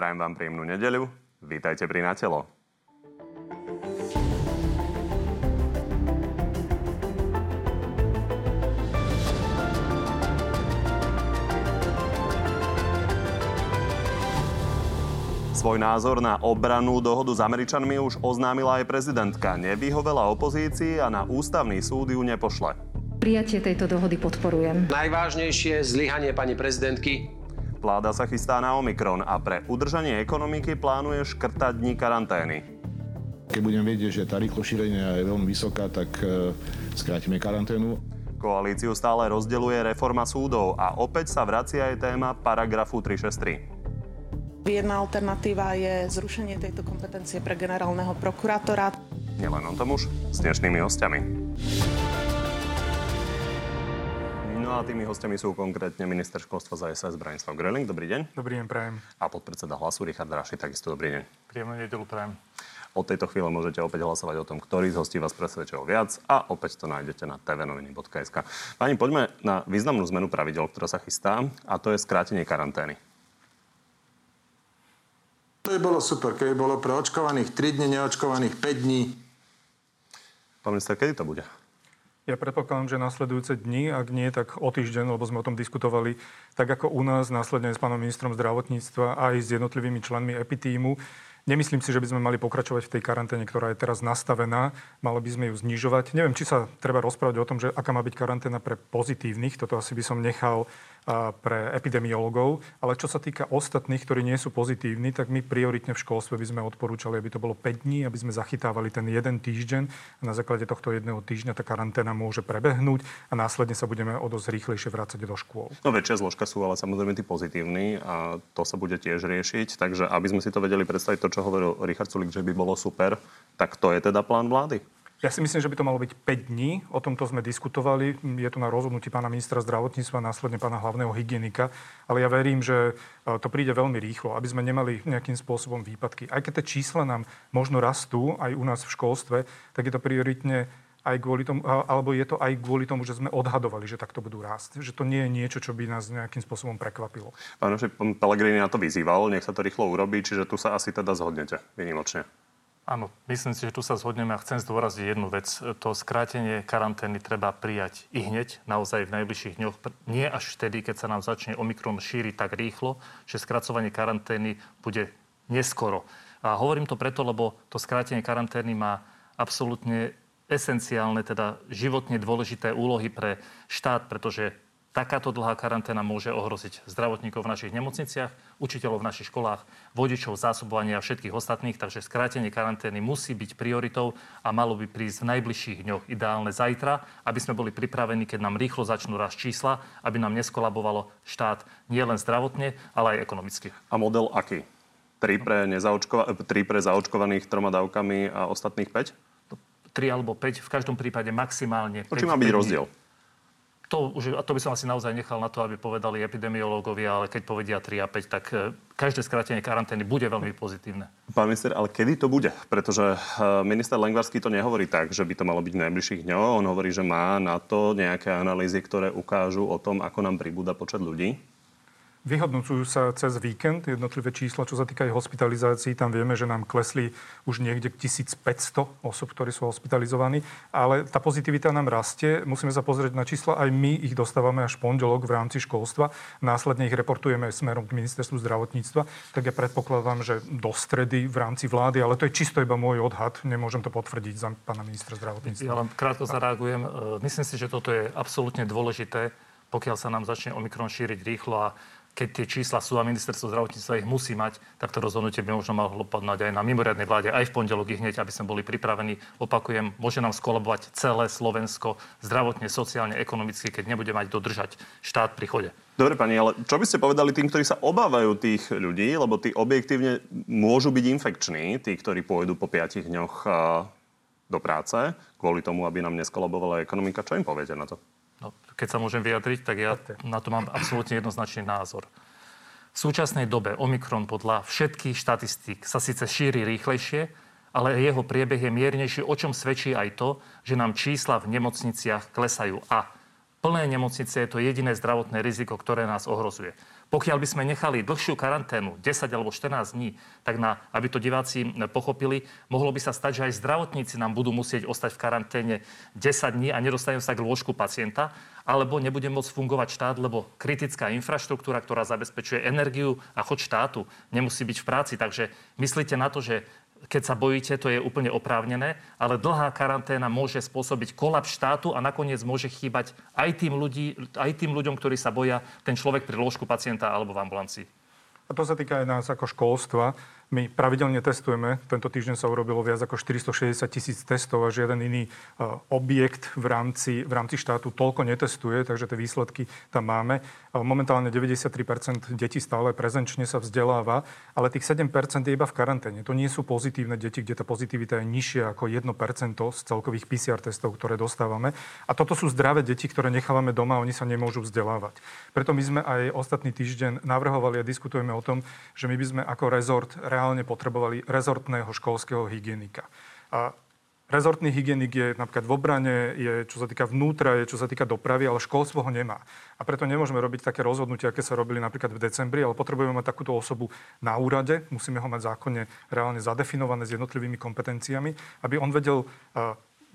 Prajem vám príjemnú nedeľu. Vítajte pri Natelo. Svoj názor na obranú dohodu s Američanmi už oznámila aj prezidentka. Nevyhovela opozícii a na ústavný súd ju nepošle. Prijatie tejto dohody podporujem. Najvážnejšie zlyhanie pani prezidentky Vláda sa chystá na Omikron a pre udržanie ekonomiky plánuje škrtať dní karantény. Keď budem vedieť, že tá rýchlo šírenia je veľmi vysoká, tak e, skrátime karanténu. Koalíciu stále rozdeluje reforma súdov a opäť sa vracia aj téma paragrafu 363. Jedna alternatíva je zrušenie tejto kompetencie pre generálneho prokurátora. Nielen o tom už s dnešnými hostiami. No a tými hostiami sú konkrétne minister školstva za SS Branislav Greling. Dobrý deň. Dobrý deň, prajem. A podpredseda hlasu Richard Raši, takisto dobrý deň. Príjemnú nedelu, prajem. Od tejto chvíle môžete opäť hlasovať o tom, ktorý z hostí vás presvedčil viac a opäť to nájdete na tvnoviny.sk. Pani, poďme na významnú zmenu pravidel, ktorá sa chystá a to je skrátenie karantény. To by bolo super, keby bolo pre očkovaných 3 dní, neočkovaných 5 dní. Pán minister, kedy to bude? Ja predpokladám, že nasledujúce dni, ak nie, tak o týždeň, lebo sme o tom diskutovali, tak ako u nás, následne s pánom ministrom zdravotníctva aj s jednotlivými členmi epitímu. Nemyslím si, že by sme mali pokračovať v tej karanténe, ktorá je teraz nastavená. Mali by sme ju znižovať. Neviem, či sa treba rozprávať o tom, že aká má byť karanténa pre pozitívnych. Toto asi by som nechal pre epidemiologov, ale čo sa týka ostatných, ktorí nie sú pozitívni, tak my prioritne v školstve by sme odporúčali, aby to bolo 5 dní, aby sme zachytávali ten jeden týždeň a na základe tohto jedného týždňa tá karanténa môže prebehnúť a následne sa budeme o dosť rýchlejšie vrácať do škôl. No väčšia zložka sú ale samozrejme tí pozitívni a to sa bude tiež riešiť. Takže aby sme si to vedeli predstaviť, to, čo hovoril Richard Sulik, že by bolo super, tak to je teda plán vlády? Ja si myslím, že by to malo byť 5 dní. O tomto sme diskutovali. Je to na rozhodnutí pána ministra zdravotníctva následne pána hlavného hygienika. Ale ja verím, že e, to príde veľmi rýchlo, aby sme nemali nejakým spôsobom výpadky. Aj keď tie čísla nám možno rastú aj u nás v školstve, tak je to prioritne aj kvôli tomu, alebo je to aj kvôli tomu, že sme odhadovali, že takto budú rásť. Že to nie je niečo, čo by nás nejakým spôsobom prekvapilo. Pán Pellegrini na to vyzýval, nech sa to rýchlo urobí, čiže tu sa asi teda zhodnete vynimočne. Áno, myslím si, že tu sa zhodneme a chcem zdôraziť jednu vec. To skrátenie karantény treba prijať i hneď, naozaj v najbližších dňoch. Nie až vtedy, keď sa nám začne Omikron šíriť tak rýchlo, že skracovanie karantény bude neskoro. A hovorím to preto, lebo to skrátenie karantény má absolútne esenciálne, teda životne dôležité úlohy pre štát, pretože Takáto dlhá karanténa môže ohroziť zdravotníkov v našich nemocniciach, učiteľov v našich školách, vodičov, zásobovania a všetkých ostatných, takže skrátenie karantény musí byť prioritou a malo by prísť v najbližších dňoch, ideálne zajtra, aby sme boli pripravení, keď nám rýchlo začnú rast čísla, aby nám neskolabovalo štát nielen zdravotne, ale aj ekonomicky. A model aký? 3 pre, nezaočkova- 3 pre zaočkovaných troma dávkami a ostatných 5? 3 alebo 5, v každom prípade maximálne 5. Či má byť rozdiel? To, už, a to by som asi naozaj nechal na to, aby povedali epidemiológovia, ale keď povedia 3 a 5, tak e, každé skrátenie karantény bude veľmi pozitívne. Pán minister, ale kedy to bude? Pretože e, minister Lengvarský to nehovorí tak, že by to malo byť v najbližších dňoch. On hovorí, že má na to nejaké analýzy, ktoré ukážu o tom, ako nám pribúda počet ľudí. Vyhodnocujú sa cez víkend jednotlivé čísla, čo sa týka aj hospitalizácií. Tam vieme, že nám klesli už niekde k 1500 osob, ktorí sú hospitalizovaní. Ale tá pozitivita nám rastie. Musíme sa pozrieť na čísla. Aj my ich dostávame až pondelok v rámci školstva. Následne ich reportujeme smerom k ministerstvu zdravotníctva. Tak ja predpokladám, že do stredy v rámci vlády, ale to je čisto iba môj odhad. Nemôžem to potvrdiť za pána ministra zdravotníctva. Ja len krátko zareagujem. E, myslím si, že toto je absolútne dôležité, pokiaľ sa nám začne Omikron šíriť rýchlo a keď tie čísla sú a ministerstvo zdravotníctva ich musí mať, tak to rozhodnutie by možno malo padnúť aj na mimoriadnej vláde, aj v pondelok hneď, aby sme boli pripravení. Opakujem, môže nám skolabovať celé Slovensko zdravotne, sociálne, ekonomicky, keď nebude mať dodržať štát pri chode. Dobre, pani, ale čo by ste povedali tým, ktorí sa obávajú tých ľudí, lebo tí objektívne môžu byť infekční, tí, ktorí pôjdu po piatich dňoch do práce, kvôli tomu, aby nám neskolabovala ekonomika. Čo im poviete na to? Keď sa môžem vyjadriť, tak ja na to mám absolútne jednoznačný názor. V súčasnej dobe Omikron podľa všetkých štatistík sa síce šíri rýchlejšie, ale jeho priebeh je miernejší, o čom svedčí aj to, že nám čísla v nemocniciach klesajú. A plné nemocnice je to jediné zdravotné riziko, ktoré nás ohrozuje. Pokiaľ by sme nechali dlhšiu karanténu, 10 alebo 14 dní, tak na, aby to diváci pochopili, mohlo by sa stať, že aj zdravotníci nám budú musieť ostať v karanténe 10 dní a nedostanú sa k lôžku pacienta, alebo nebude môcť fungovať štát, lebo kritická infraštruktúra, ktorá zabezpečuje energiu a chod štátu, nemusí byť v práci. Takže myslíte na to, že keď sa bojíte, to je úplne oprávnené, ale dlhá karanténa môže spôsobiť kolaps štátu a nakoniec môže chýbať aj tým, ľudí, aj tým ľuďom, ktorí sa boja, ten človek pri lôžku pacienta alebo v ambulancii. A to sa týka aj nás ako školstva. My pravidelne testujeme. Tento týždeň sa urobilo viac ako 460 tisíc testov a žiaden iný uh, objekt v rámci, v rámci štátu toľko netestuje, takže tie výsledky tam máme. Uh, momentálne 93% detí stále prezenčne sa vzdeláva, ale tých 7% je iba v karanténe. To nie sú pozitívne deti, kde tá pozitivita je nižšia ako 1% z celkových PCR testov, ktoré dostávame. A toto sú zdravé deti, ktoré nechávame doma oni sa nemôžu vzdelávať. Preto my sme aj ostatný týždeň navrhovali a diskutujeme o tom, že my by sme ako rezort reálne potrebovali rezortného školského hygienika. A Rezortný hygienik je napríklad v obrane, je čo sa týka vnútra, je čo sa týka dopravy, ale školstvo ho nemá. A preto nemôžeme robiť také rozhodnutia, aké sa robili napríklad v decembri, ale potrebujeme mať takúto osobu na úrade, musíme ho mať zákonne reálne zadefinované s jednotlivými kompetenciami, aby on vedel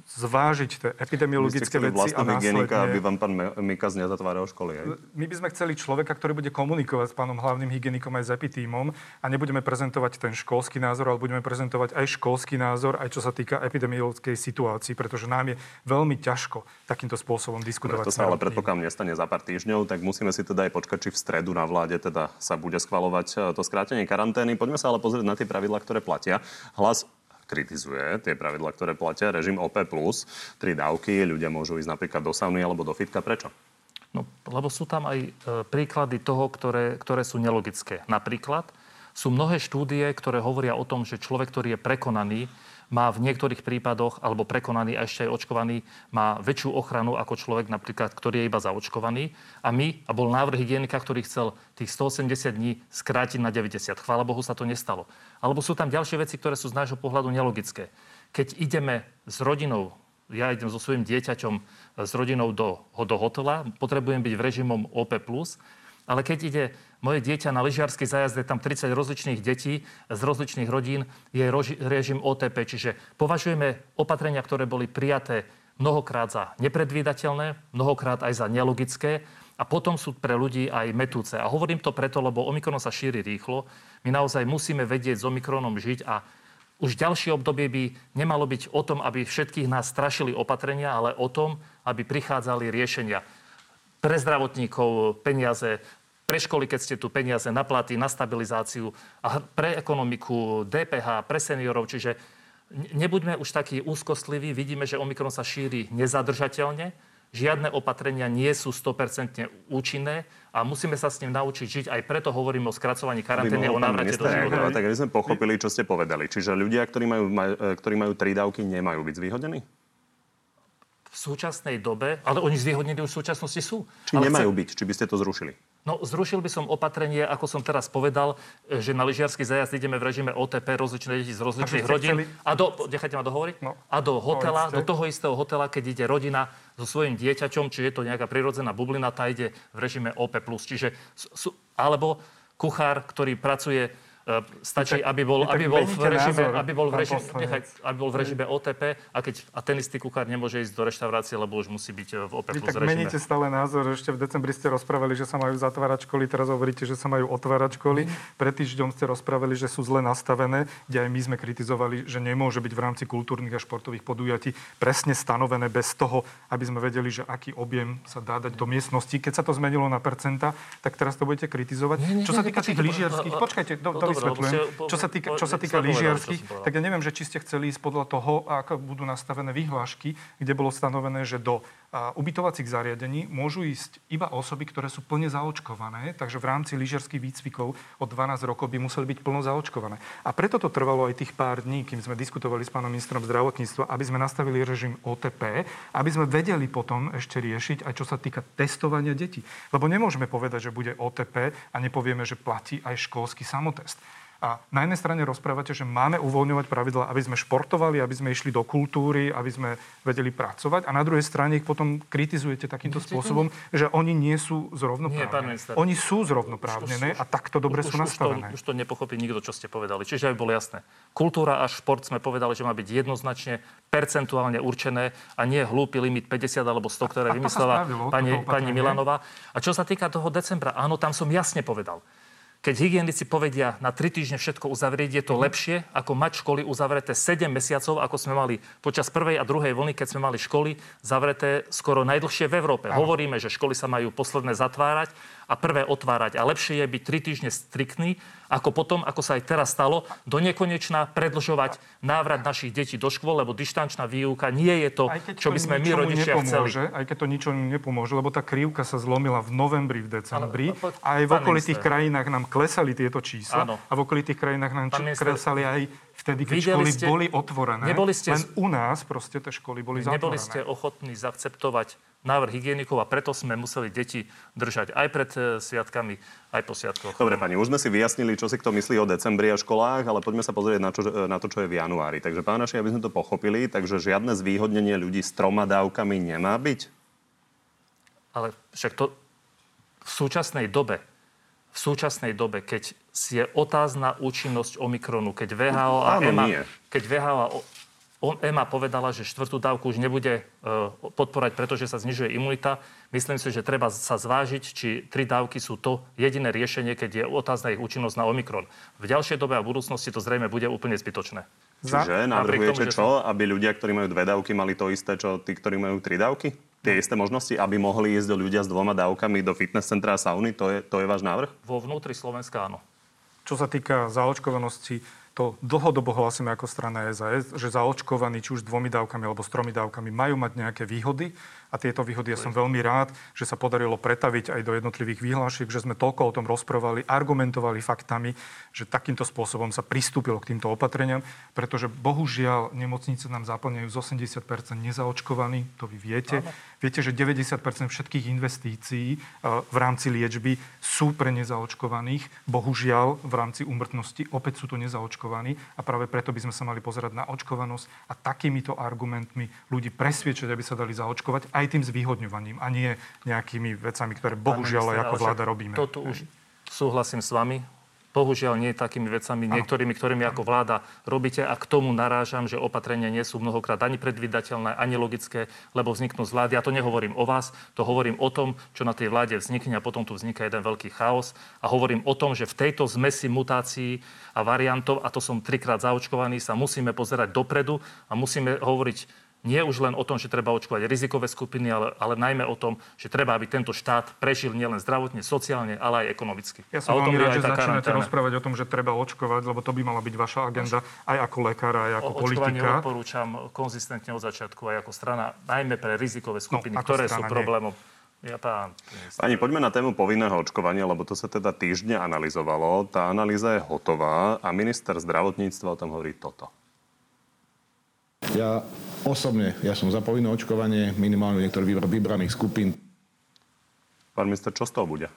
zvážiť tie epidemiologické veci a následne... aby vám pán Mikas nezatváral školy, aj? My by sme chceli človeka, ktorý bude komunikovať s pánom hlavným hygienikom aj s epitímom a nebudeme prezentovať ten školský názor, ale budeme prezentovať aj školský názor, aj čo sa týka epidemiologickej situácii, pretože nám je veľmi ťažko takýmto spôsobom diskutovať. To sa ale predpokladám nestane za pár týždňov, tak musíme si teda aj počkať, či v stredu na vláde teda sa bude schvalovať e, to skrátenie karantény. Poďme sa ale pozrieť na tie pravidlá, ktoré platia. Hlas kritizuje tie pravidla, ktoré platia, režim OP+, tri dávky, ľudia môžu ísť napríklad do sauny alebo do fitka. Prečo? No, lebo sú tam aj e, príklady toho, ktoré, ktoré sú nelogické. Napríklad sú mnohé štúdie, ktoré hovoria o tom, že človek, ktorý je prekonaný, má v niektorých prípadoch, alebo prekonaný a ešte aj očkovaný, má väčšiu ochranu ako človek napríklad, ktorý je iba zaočkovaný. A my, a bol návrh hygienika, ktorý chcel tých 180 dní skrátiť na 90. Chvála Bohu sa to nestalo. Alebo sú tam ďalšie veci, ktoré sú z nášho pohľadu nelogické. Keď ideme s rodinou ja idem so svojím dieťaťom s rodinou do, do hotela, potrebujem byť v režimom OP+, ale keď ide moje dieťa na lyžiarskej zájazde, tam 30 rozličných detí z rozličných rodín, je režim OTP. Čiže považujeme opatrenia, ktoré boli prijaté mnohokrát za nepredvídateľné, mnohokrát aj za nelogické a potom sú pre ľudí aj metúce. A hovorím to preto, lebo Omikron sa šíri rýchlo. My naozaj musíme vedieť s Omikronom žiť a už ďalšie obdobie by nemalo byť o tom, aby všetkých nás strašili opatrenia, ale o tom, aby prichádzali riešenia pre zdravotníkov peniaze, pre školy, keď ste tu peniaze na platy, na stabilizáciu a pre ekonomiku, DPH, pre seniorov. Čiže nebuďme už takí úzkostliví. Vidíme, že Omikron sa šíri nezadržateľne. Žiadne opatrenia nie sú 100% účinné a musíme sa s ním naučiť žiť. Aj preto hovoríme o skracovaní karantény, o návrate do života. Tak aby sme pochopili, čo ste povedali. Čiže ľudia, ktorí majú, ktorí majú tri dávky, nemajú byť zvýhodnení? v súčasnej dobe, ale oni zvýhodnení už v súčasnosti sú. Či ale nemajú chce... byť, či by ste to zrušili? No, zrušil by som opatrenie, ako som teraz povedal, že na lyžiarsky zajazd ideme v režime OTP, rozličné deti z rozličných rodín. Chceli... A do, nechajte ma dohovoriť? No. A do hotela, no, do toho istého hotela, keď ide rodina so svojím dieťaťom, či je to nejaká prirodzená bublina, tá ide v režime OP+. Čiže, alebo kuchár, ktorý pracuje E, stačí, aby bol, aby bol v režime, aby bol v režime, nechaj, aby bol v režime OTP a, keď, a ten istý kuchár nemôže ísť do reštaurácie, lebo už musí byť e, v OP plus tak režime. meníte stále názor. Ešte v decembri ste rozprávali, že sa majú zatvárať školy, teraz hovoríte, že sa majú otvárať školy. Pred týždňom ste rozprávali, že sú zle nastavené, kde aj my sme kritizovali, že nemôže byť v rámci kultúrnych a športových podujatí presne stanovené bez toho, aby sme vedeli, že aký objem sa dá dať do miestnosti. Keď sa to zmenilo na percenta, tak teraz to budete kritizovať. Nie, nie, Čo sa týka tých lyžiarských, počkajte, do, do, vysvetľujem. Čo sa týka, čo sa týka lyžiarských, tak ja neviem, že či ste chceli ísť podľa toho, ako budú nastavené vyhlášky, kde bolo stanovené, že do ubytovacích zariadení môžu ísť iba osoby, ktoré sú plne zaočkované, takže v rámci lyžiarských výcvikov od 12 rokov by museli byť plno zaočkované. A preto to trvalo aj tých pár dní, kým sme diskutovali s pánom ministrom zdravotníctva, aby sme nastavili režim OTP, aby sme vedeli potom ešte riešiť aj čo sa týka testovania detí. Lebo nemôžeme povedať, že bude OTP a nepovieme, že platí aj školský samotest. A na jednej strane rozprávate, že máme uvoľňovať pravidla, aby sme športovali, aby sme išli do kultúry, aby sme vedeli pracovať. A na druhej strane ich potom kritizujete takýmto spôsobom, že oni nie sú zrovnoprávne. Oni sú zrovnoprávnené a takto dobre už, sú nastavené. Už to, už to nepochopí nikto, čo ste povedali. Čiže aby bolo jasné. Kultúra a šport sme povedali, že má byť jednoznačne percentuálne určené a nie hlúpy limit 50 alebo 100, ktoré vymyslela pani, pani Milanová. A čo sa týka toho decembra, áno, tam som jasne povedal. Keď hygienici povedia na 3 týždne všetko uzavrieť, je to lepšie, ako mať školy uzavreté 7 mesiacov, ako sme mali počas prvej a druhej vlny, keď sme mali školy zavreté skoro najdlhšie v Európe. Áno. Hovoríme, že školy sa majú posledné zatvárať a prvé otvárať. A lepšie je byť 3 týždne striktný, ako potom, ako sa aj teraz stalo, do nekonečna predlžovať návrat našich detí do škôl, lebo dištančná výuka nie je to, čo by sme my rodičia chceli. Aj keď to ničomu nepomôže, lebo tá krivka sa zlomila v novembri, v decembri. A aj v okolitých krajinách nám klesali tieto čísla. Áno. A v okolitých krajinách nám klesali aj vtedy, keď školy ste, boli otvorené. Neboli ste, len u nás proste tie školy boli zatvorené. Neboli ste ochotní zaakceptovať návrh hygienikov a preto sme museli deti držať aj pred e, sviatkami, aj po sviatkoch. Dobre, pani, už sme si vyjasnili, čo si kto myslí o decembri a školách, ale poďme sa pozrieť na, čo, na to, čo je v januári. Takže pán naši, aby sme to pochopili, takže žiadne zvýhodnenie ľudí s troma dávkami nemá byť? Ale však to v súčasnej dobe, v súčasnej dobe, keď je otázna účinnosť Omikronu, keď VHO a Áno, EMA, nie. keď VHO a on, EMA povedala, že štvrtú dávku už nebude e, podporať, pretože sa znižuje imunita. Myslím si, že treba sa zvážiť, či tri dávky sú to jediné riešenie, keď je otázna ich účinnosť na Omikron. V ďalšej dobe a v budúcnosti to zrejme bude úplne zbytočné. Čiže navrhujete čo? Aby ľudia, ktorí majú dve dávky, mali to isté, čo tí, ktorí majú tri dávky? Tie isté možnosti, aby mohli ísť ľudia s dvoma dávkami do fitness centra a sauny? To je, to je váš návrh? Vo vnútri Slovenska áno. Čo sa týka zaočkovanosti, to dlhodobo hlasíme ako strana SAS, že zaočkovaní či už dvomi dávkami alebo s tromi dávkami majú mať nejaké výhody a tieto výhody ja som veľmi rád, že sa podarilo pretaviť aj do jednotlivých výhlášiek, že sme toľko o tom rozprávali, argumentovali faktami, že takýmto spôsobom sa pristúpilo k týmto opatreniam, pretože bohužiaľ nemocnice nám zaplňajú z 80% nezaočkovaní, to vy viete. Áno. Viete, že 90% všetkých investícií e, v rámci liečby sú pre nezaočkovaných. Bohužiaľ v rámci úmrtnosti opäť sú to nezaočkovaní a práve preto by sme sa mali pozerať na očkovanosť a takýmito argumentmi ľudí presviečať, aby sa dali zaočkovať aj aj tým zvýhodňovaním a nie nejakými vecami, ktoré bohužiaľ aj ako vláda robíme. Toto už súhlasím s vami. Bohužiaľ nie takými vecami, ano. niektorými, ktorými ako vláda robíte a k tomu narážam, že opatrenia nie sú mnohokrát ani predvydateľné, ani logické, lebo vzniknú z vlády. Ja to nehovorím o vás, to hovorím o tom, čo na tej vláde vznikne a potom tu vzniká jeden veľký chaos. A hovorím o tom, že v tejto zmesi mutácií a variantov, a to som trikrát zaočkovaný, sa musíme pozerať dopredu a musíme hovoriť nie už len o tom, že treba očkovať rizikové skupiny, ale, ale najmä o tom, že treba, aby tento štát prežil nielen zdravotne, sociálne, ale aj ekonomicky. Ja som veľmi rád, že začínate rozprávať o tom, že treba očkovať, lebo to by mala byť vaša agenda aj ako lekára, aj ako o, politika. Očkovanie odporúčam konzistentne od začiatku aj ako strana, najmä pre rizikové no, skupiny, no, ktoré sú problémom. Ja pán. Pani, poďme na tému povinného očkovania, lebo to sa teda týždne analyzovalo. Tá analýza je hotová a minister zdravotníctva o tom hovorí toto. Ja osobne, ja som za povinné očkovanie minimálne niektorých vybraných skupín. Pán minister, čo z toho bude?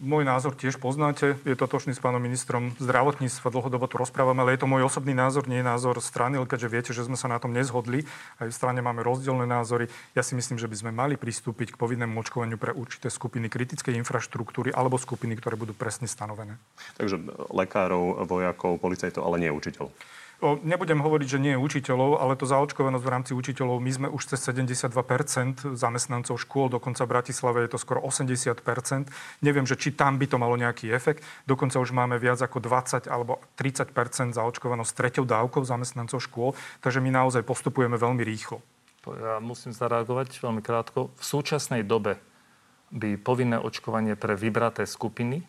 Môj názor tiež poznáte, je totočný s pánom ministrom zdravotníctva, dlhodobo to rozprávame, ale je to môj osobný názor, nie je názor strany, keďže viete, že sme sa na tom nezhodli, aj v strane máme rozdielne názory. Ja si myslím, že by sme mali pristúpiť k povinnému očkovaniu pre určité skupiny kritickej infraštruktúry alebo skupiny, ktoré budú presne stanovené. Takže lekárov, vojakov, policajtov, ale nie učiteľov. Nebudem hovoriť, že nie je učiteľov, ale to zaočkovanosť v rámci učiteľov, my sme už cez 72% zamestnancov škôl, dokonca v Bratislave je to skoro 80%. Neviem, že či tam by to malo nejaký efekt. Dokonca už máme viac ako 20 alebo 30% zaočkovanosť treťou dávkou zamestnancov škôl, takže my naozaj postupujeme veľmi rýchlo. Ja musím zareagovať veľmi krátko. V súčasnej dobe by povinné očkovanie pre vybraté skupiny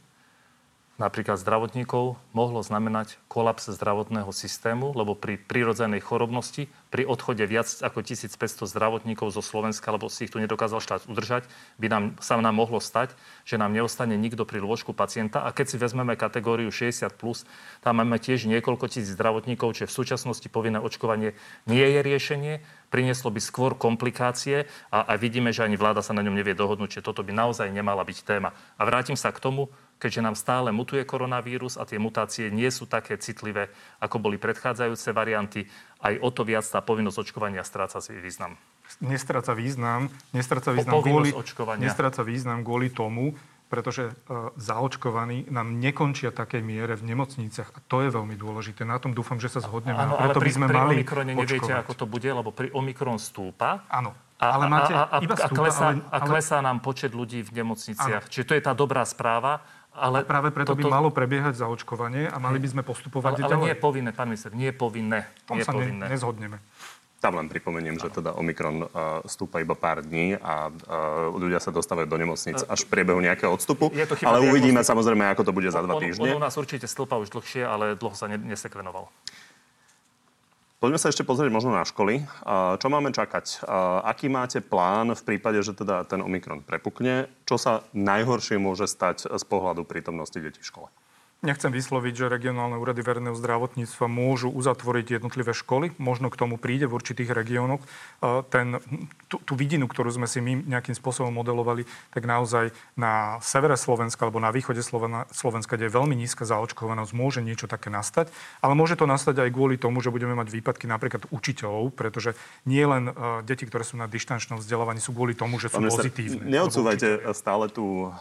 napríklad zdravotníkov mohlo znamenať kolaps zdravotného systému, lebo pri prírodzenej chorobnosti, pri odchode viac ako 1500 zdravotníkov zo Slovenska, lebo si ich tu nedokázal štát udržať, by nám, sa nám mohlo stať, že nám neostane nikto pri lôžku pacienta. A keď si vezmeme kategóriu 60+, plus, tam máme tiež niekoľko tisíc zdravotníkov, čiže v súčasnosti povinné očkovanie nie je riešenie, prinieslo by skôr komplikácie a, a vidíme, že ani vláda sa na ňom nevie dohodnúť, že toto by naozaj nemala byť téma. A vrátim sa k tomu, keďže nám stále mutuje koronavírus a tie mutácie nie sú také citlivé, ako boli predchádzajúce varianty, aj o to viac tá povinnosť očkovania stráca si význam. Nestráca význam, nestráca význam, kvôli, očkovania. nestráca význam kvôli tomu, pretože uh, zaočkovaní nám nekončia takej miere v nemocniciach. A to je veľmi dôležité. Na tom dúfam, že sa zhodneme. Áno, a ale preto pri, by sme pri mali Omikrone neviete, očkovať. ako to bude, lebo pri Omikron stúpa. Áno. A, ale máte a, a, iba a, stúpa, klesá, ale, a klesá nám počet ľudí v nemocniciach. Čiže to je tá dobrá správa. Ale A práve preto by malo prebiehať zaočkovanie a mali by sme postupovať ale, ale ďalej. nie je povinné, pán minister, nie je povinné. Tom nie sa ne, povinné. nezhodneme. Tam len pripomeniem, že teda Omikron uh, stúpa iba pár dní a uh, ľudia sa dostávajú do nemocnic až v priebehu nejakého odstupu. Je to chyba Ale uvidíme samozrejme, ako to bude za dva on, týždne. On u nás určite stĺpa už dlhšie, ale dlho sa ne, nesekvenoval. Poďme sa ešte pozrieť možno na školy. Čo máme čakať? Aký máte plán v prípade, že teda ten Omikron prepukne? Čo sa najhoršie môže stať z pohľadu prítomnosti detí v škole? Nechcem vysloviť, že regionálne úrady verejného zdravotníctva môžu uzatvoriť jednotlivé školy. Možno k tomu príde v určitých regiónoch. Ten, tú, tú vidinu, ktorú sme si my nejakým spôsobom modelovali, tak naozaj na severe Slovenska alebo na východe Slovena- Slovenska, kde je veľmi nízka zaočkovanosť, môže niečo také nastať. Ale môže to nastať aj kvôli tomu, že budeme mať výpadky napríklad učiteľov, pretože nie len e, deti, ktoré sú na dištančnom vzdelávaní, sú kvôli tomu, že sú minister, pozitívne. Neodsúvajte stále tú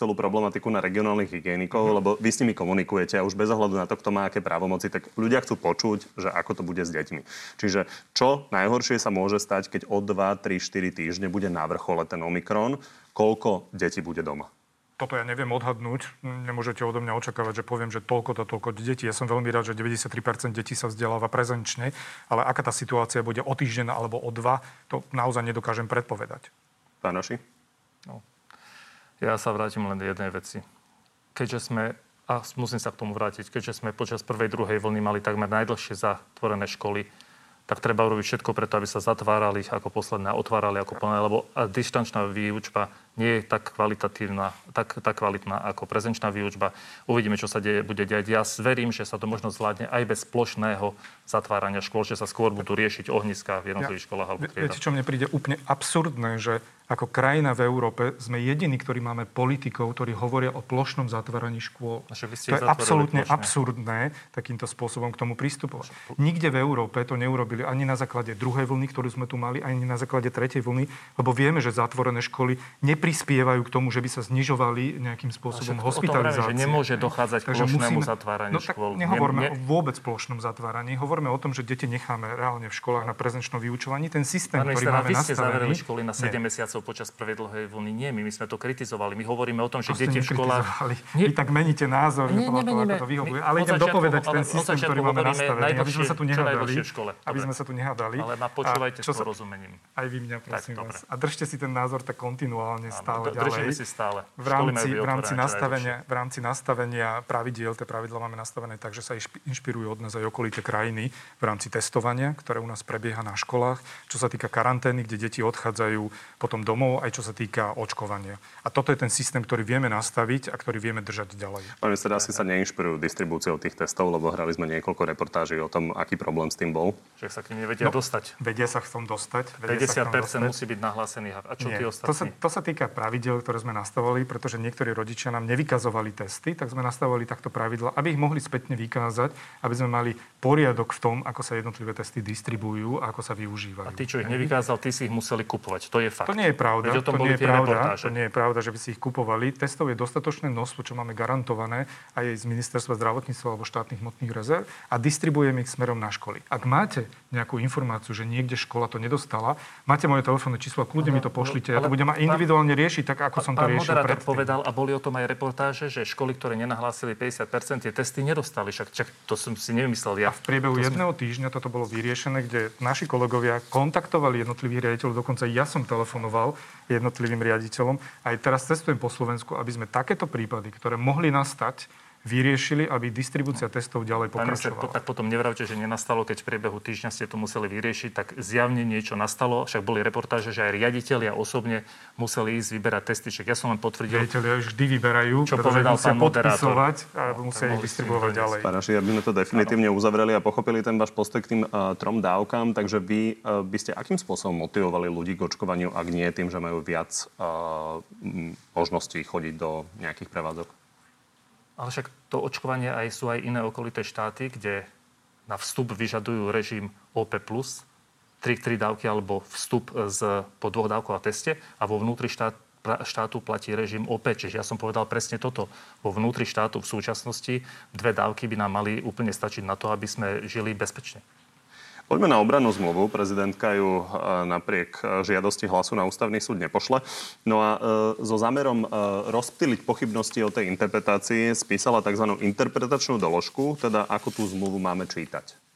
celú problematiku na regionálnych hygienikov, Mhm. lebo vy s nimi komunikujete a už bez ohľadu na to, kto má aké právomoci, tak ľudia chcú počuť, že ako to bude s deťmi. Čiže čo najhoršie sa môže stať, keď o 2, 3, 4 týždne bude na vrchole ten Omikron, koľko detí bude doma? Toto ja neviem odhadnúť. Nemôžete odo mňa očakávať, že poviem, že toľko to toľko detí. Ja som veľmi rád, že 93% detí sa vzdeláva prezenčne, ale aká tá situácia bude o týždeň alebo o dva, to naozaj nedokážem predpovedať. Pán Oši? Ja sa vrátim len do jednej veci. Keďže sme, a musím sa k tomu vrátiť, keďže sme počas prvej, druhej vlny mali takmer najdlhšie zatvorené školy, tak treba urobiť všetko preto, aby sa zatvárali ako posledné a otvárali ako plné, lebo a dištančná výučba nie je tak kvalitatívna, tak, tak kvalitná ako prezenčná výučba. Uvidíme, čo sa deje, bude diať. Ja verím, že sa to možno zvládne aj bez plošného zatvárania škôl, že sa skôr budú riešiť ohniska v jednotlivých školách alebo triedách. Viete, čo mne príde úplne absurdné, že ako krajina v Európe sme jediní, ktorí máme politikov, ktorí hovoria o plošnom zatváraní škôl. To je absolútne plošne. absurdné takýmto spôsobom k tomu pristupovať. Nikde v Európe to neurobili ani na základe druhej vlny, ktorú sme tu mali, ani na základe tretej vlny, lebo vieme, že zatvorené školy neprispievajú k tomu, že by sa znižovali nejakým spôsobom tom hospitalizácie. že nemôže dochádzať k Takže plošnému musíme- zatváraniu no, škôl. Nehovorme Ne- o vôbec plošnom zatváraní. Hovoríme o tom, že deti necháme reálne v školách na prezenčnom vyučovaní. Ten systém, Pán ktorý máme vy ste nastavený... školy na 7 mesiacov počas prvej dlhej vlny. Nie, my, my sme to kritizovali. My hovoríme o tom, že To deti v školách... Nie. Vy tak meníte názor, Nie, podľa toho, ako to vyhovuje. Ale idem dopovedať ten systém, ktorý máme nastavený, aby sme sa tu nehádali. najdlhšie v škole. Aby sme sa tu nehádali. Ale ma A počúvajte čo s porozumením. Aj vy mňa, prosím vás. A držte si ten názor tak kontinuálne stále ďalej. si stále. V rámci, v rámci, nastavenia, v rámci nastavenia pravidiel, tie pravidla máme nastavené tak, že sa inšpirujú od nás aj okolité krajiny v rámci testovania, ktoré u nás prebieha na školách, čo sa týka karantény, kde deti odchádzajú potom domov, aj čo sa týka očkovania. A toto je ten systém, ktorý vieme nastaviť a ktorý vieme držať ďalej. Pán minister, asi sa neinšpirujú distribúciou tých testov, lebo hrali sme niekoľko reportáží o tom, aký problém s tým bol. Že sa k nim nevedia No, dostať. Vedia sa v tom dostať. vedia sa v tom 50% dostať. musí byť nahlásených. A čo Nie. tí To sa, ostatní? to sa týka pravidel, ktoré sme nastavovali, pretože niektorí rodičia nám nevykazovali testy, tak sme nastavovali takto pravidla, aby ich mohli spätne vykázať, aby sme mali poriadok v tom, ako sa jednotlivé testy distribujú a ako sa využívajú. A tí, čo ich nevykázal, tí si ich museli kupovať. To je fakt. To nie je pravda. Veď o tom to boli nie je pravda. reportáže. To nie je pravda, že by si ich kupovali. Testov je dostatočné množstvo, čo máme garantované aj z ministerstva zdravotníctva alebo štátnych hmotných rezerv a distribujeme ich smerom na školy. Ak máte nejakú informáciu, že niekde škola to nedostala, máte moje telefónne číslo kľudne mi to pošlite. Ja to budem aj pán- individuálne riešiť, tak ako som to Pán riešil predtým. povedal, a boli o tom aj reportáže, že školy, ktoré nenahlásili 50%, tie testy nedostali. Však čak, to som si nevymyslel ja. A v priebehu To jedného týždňa toto bolo vyriešené, kde naši kolegovia kontaktovali jednotlivých riaditeľov, dokonca ja som telefonoval jednotlivým riaditeľom. Aj teraz cestujem po Slovensku, aby sme takéto prípady, ktoré mohli nastať, vyriešili, aby distribúcia testov ďalej Pán pokračovala. tak potom nevravte, že nenastalo, keď v priebehu týždňa ste to museli vyriešiť, tak zjavne niečo nastalo. Však boli reportáže, že aj riaditeľia osobne museli ísť vyberať testy. Však ja som len potvrdil. Riaditeľia vždy vyberajú, Čo povedal musia pán moderátor. podpisovať a musia ich distribuovať ďalej. Pán aby sme to definitívne uzavreli a pochopili ten váš postoj k tým uh, trom dávkam, takže vy uh, by ste akým spôsobom motivovali ľudí k očkovaniu, ak nie tým, že majú viac uh, možností chodiť do nejakých prevádzok? Ale však to očkovanie aj sú aj iné okolité štáty, kde na vstup vyžadujú režim OP+, 3 3 dávky alebo vstup z, po dvoch dávkov a teste a vo vnútri štát, štátu platí režim OP. Čiže ja som povedal presne toto. Vo vnútri štátu v súčasnosti dve dávky by nám mali úplne stačiť na to, aby sme žili bezpečne. Poďme na obrannú zmluvu. Prezidentka ju e, napriek e, žiadosti hlasu na ústavný súd nepošle. No a e, so zámerom e, rozptýliť pochybnosti o tej interpretácii spísala tzv. interpretačnú doložku, teda ako tú zmluvu máme čítať.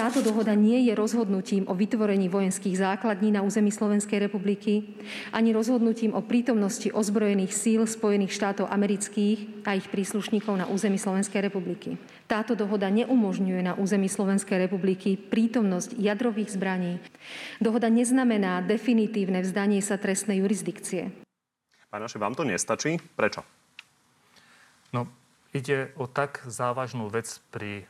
Táto dohoda nie je rozhodnutím o vytvorení vojenských základní na území Slovenskej republiky, ani rozhodnutím o prítomnosti ozbrojených síl Spojených štátov amerických a ich príslušníkov na území Slovenskej republiky. Táto dohoda neumožňuje na území Slovenskej republiky prítomnosť jadrových zbraní. Dohoda neznamená definitívne vzdanie sa trestnej jurisdikcie. Pán Aši, vám to nestačí? Prečo? No, ide o tak závažnú vec pri,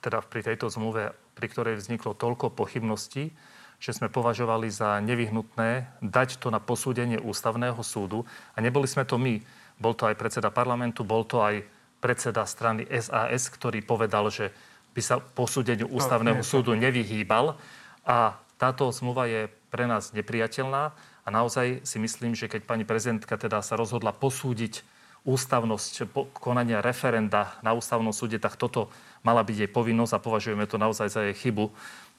teda pri tejto zmluve, pri ktorej vzniklo toľko pochybností, že sme považovali za nevyhnutné dať to na posúdenie ústavného súdu. A neboli sme to my. Bol to aj predseda parlamentu, bol to aj predseda strany SAS, ktorý povedal, že by sa posúdeniu ústavného súdu nevyhýbal. A táto zmluva je pre nás nepriateľná a naozaj si myslím, že keď pani prezidentka teda sa rozhodla posúdiť ústavnosť konania referenda na ústavnom súde, tak toto mala byť jej povinnosť a považujeme to naozaj za jej chybu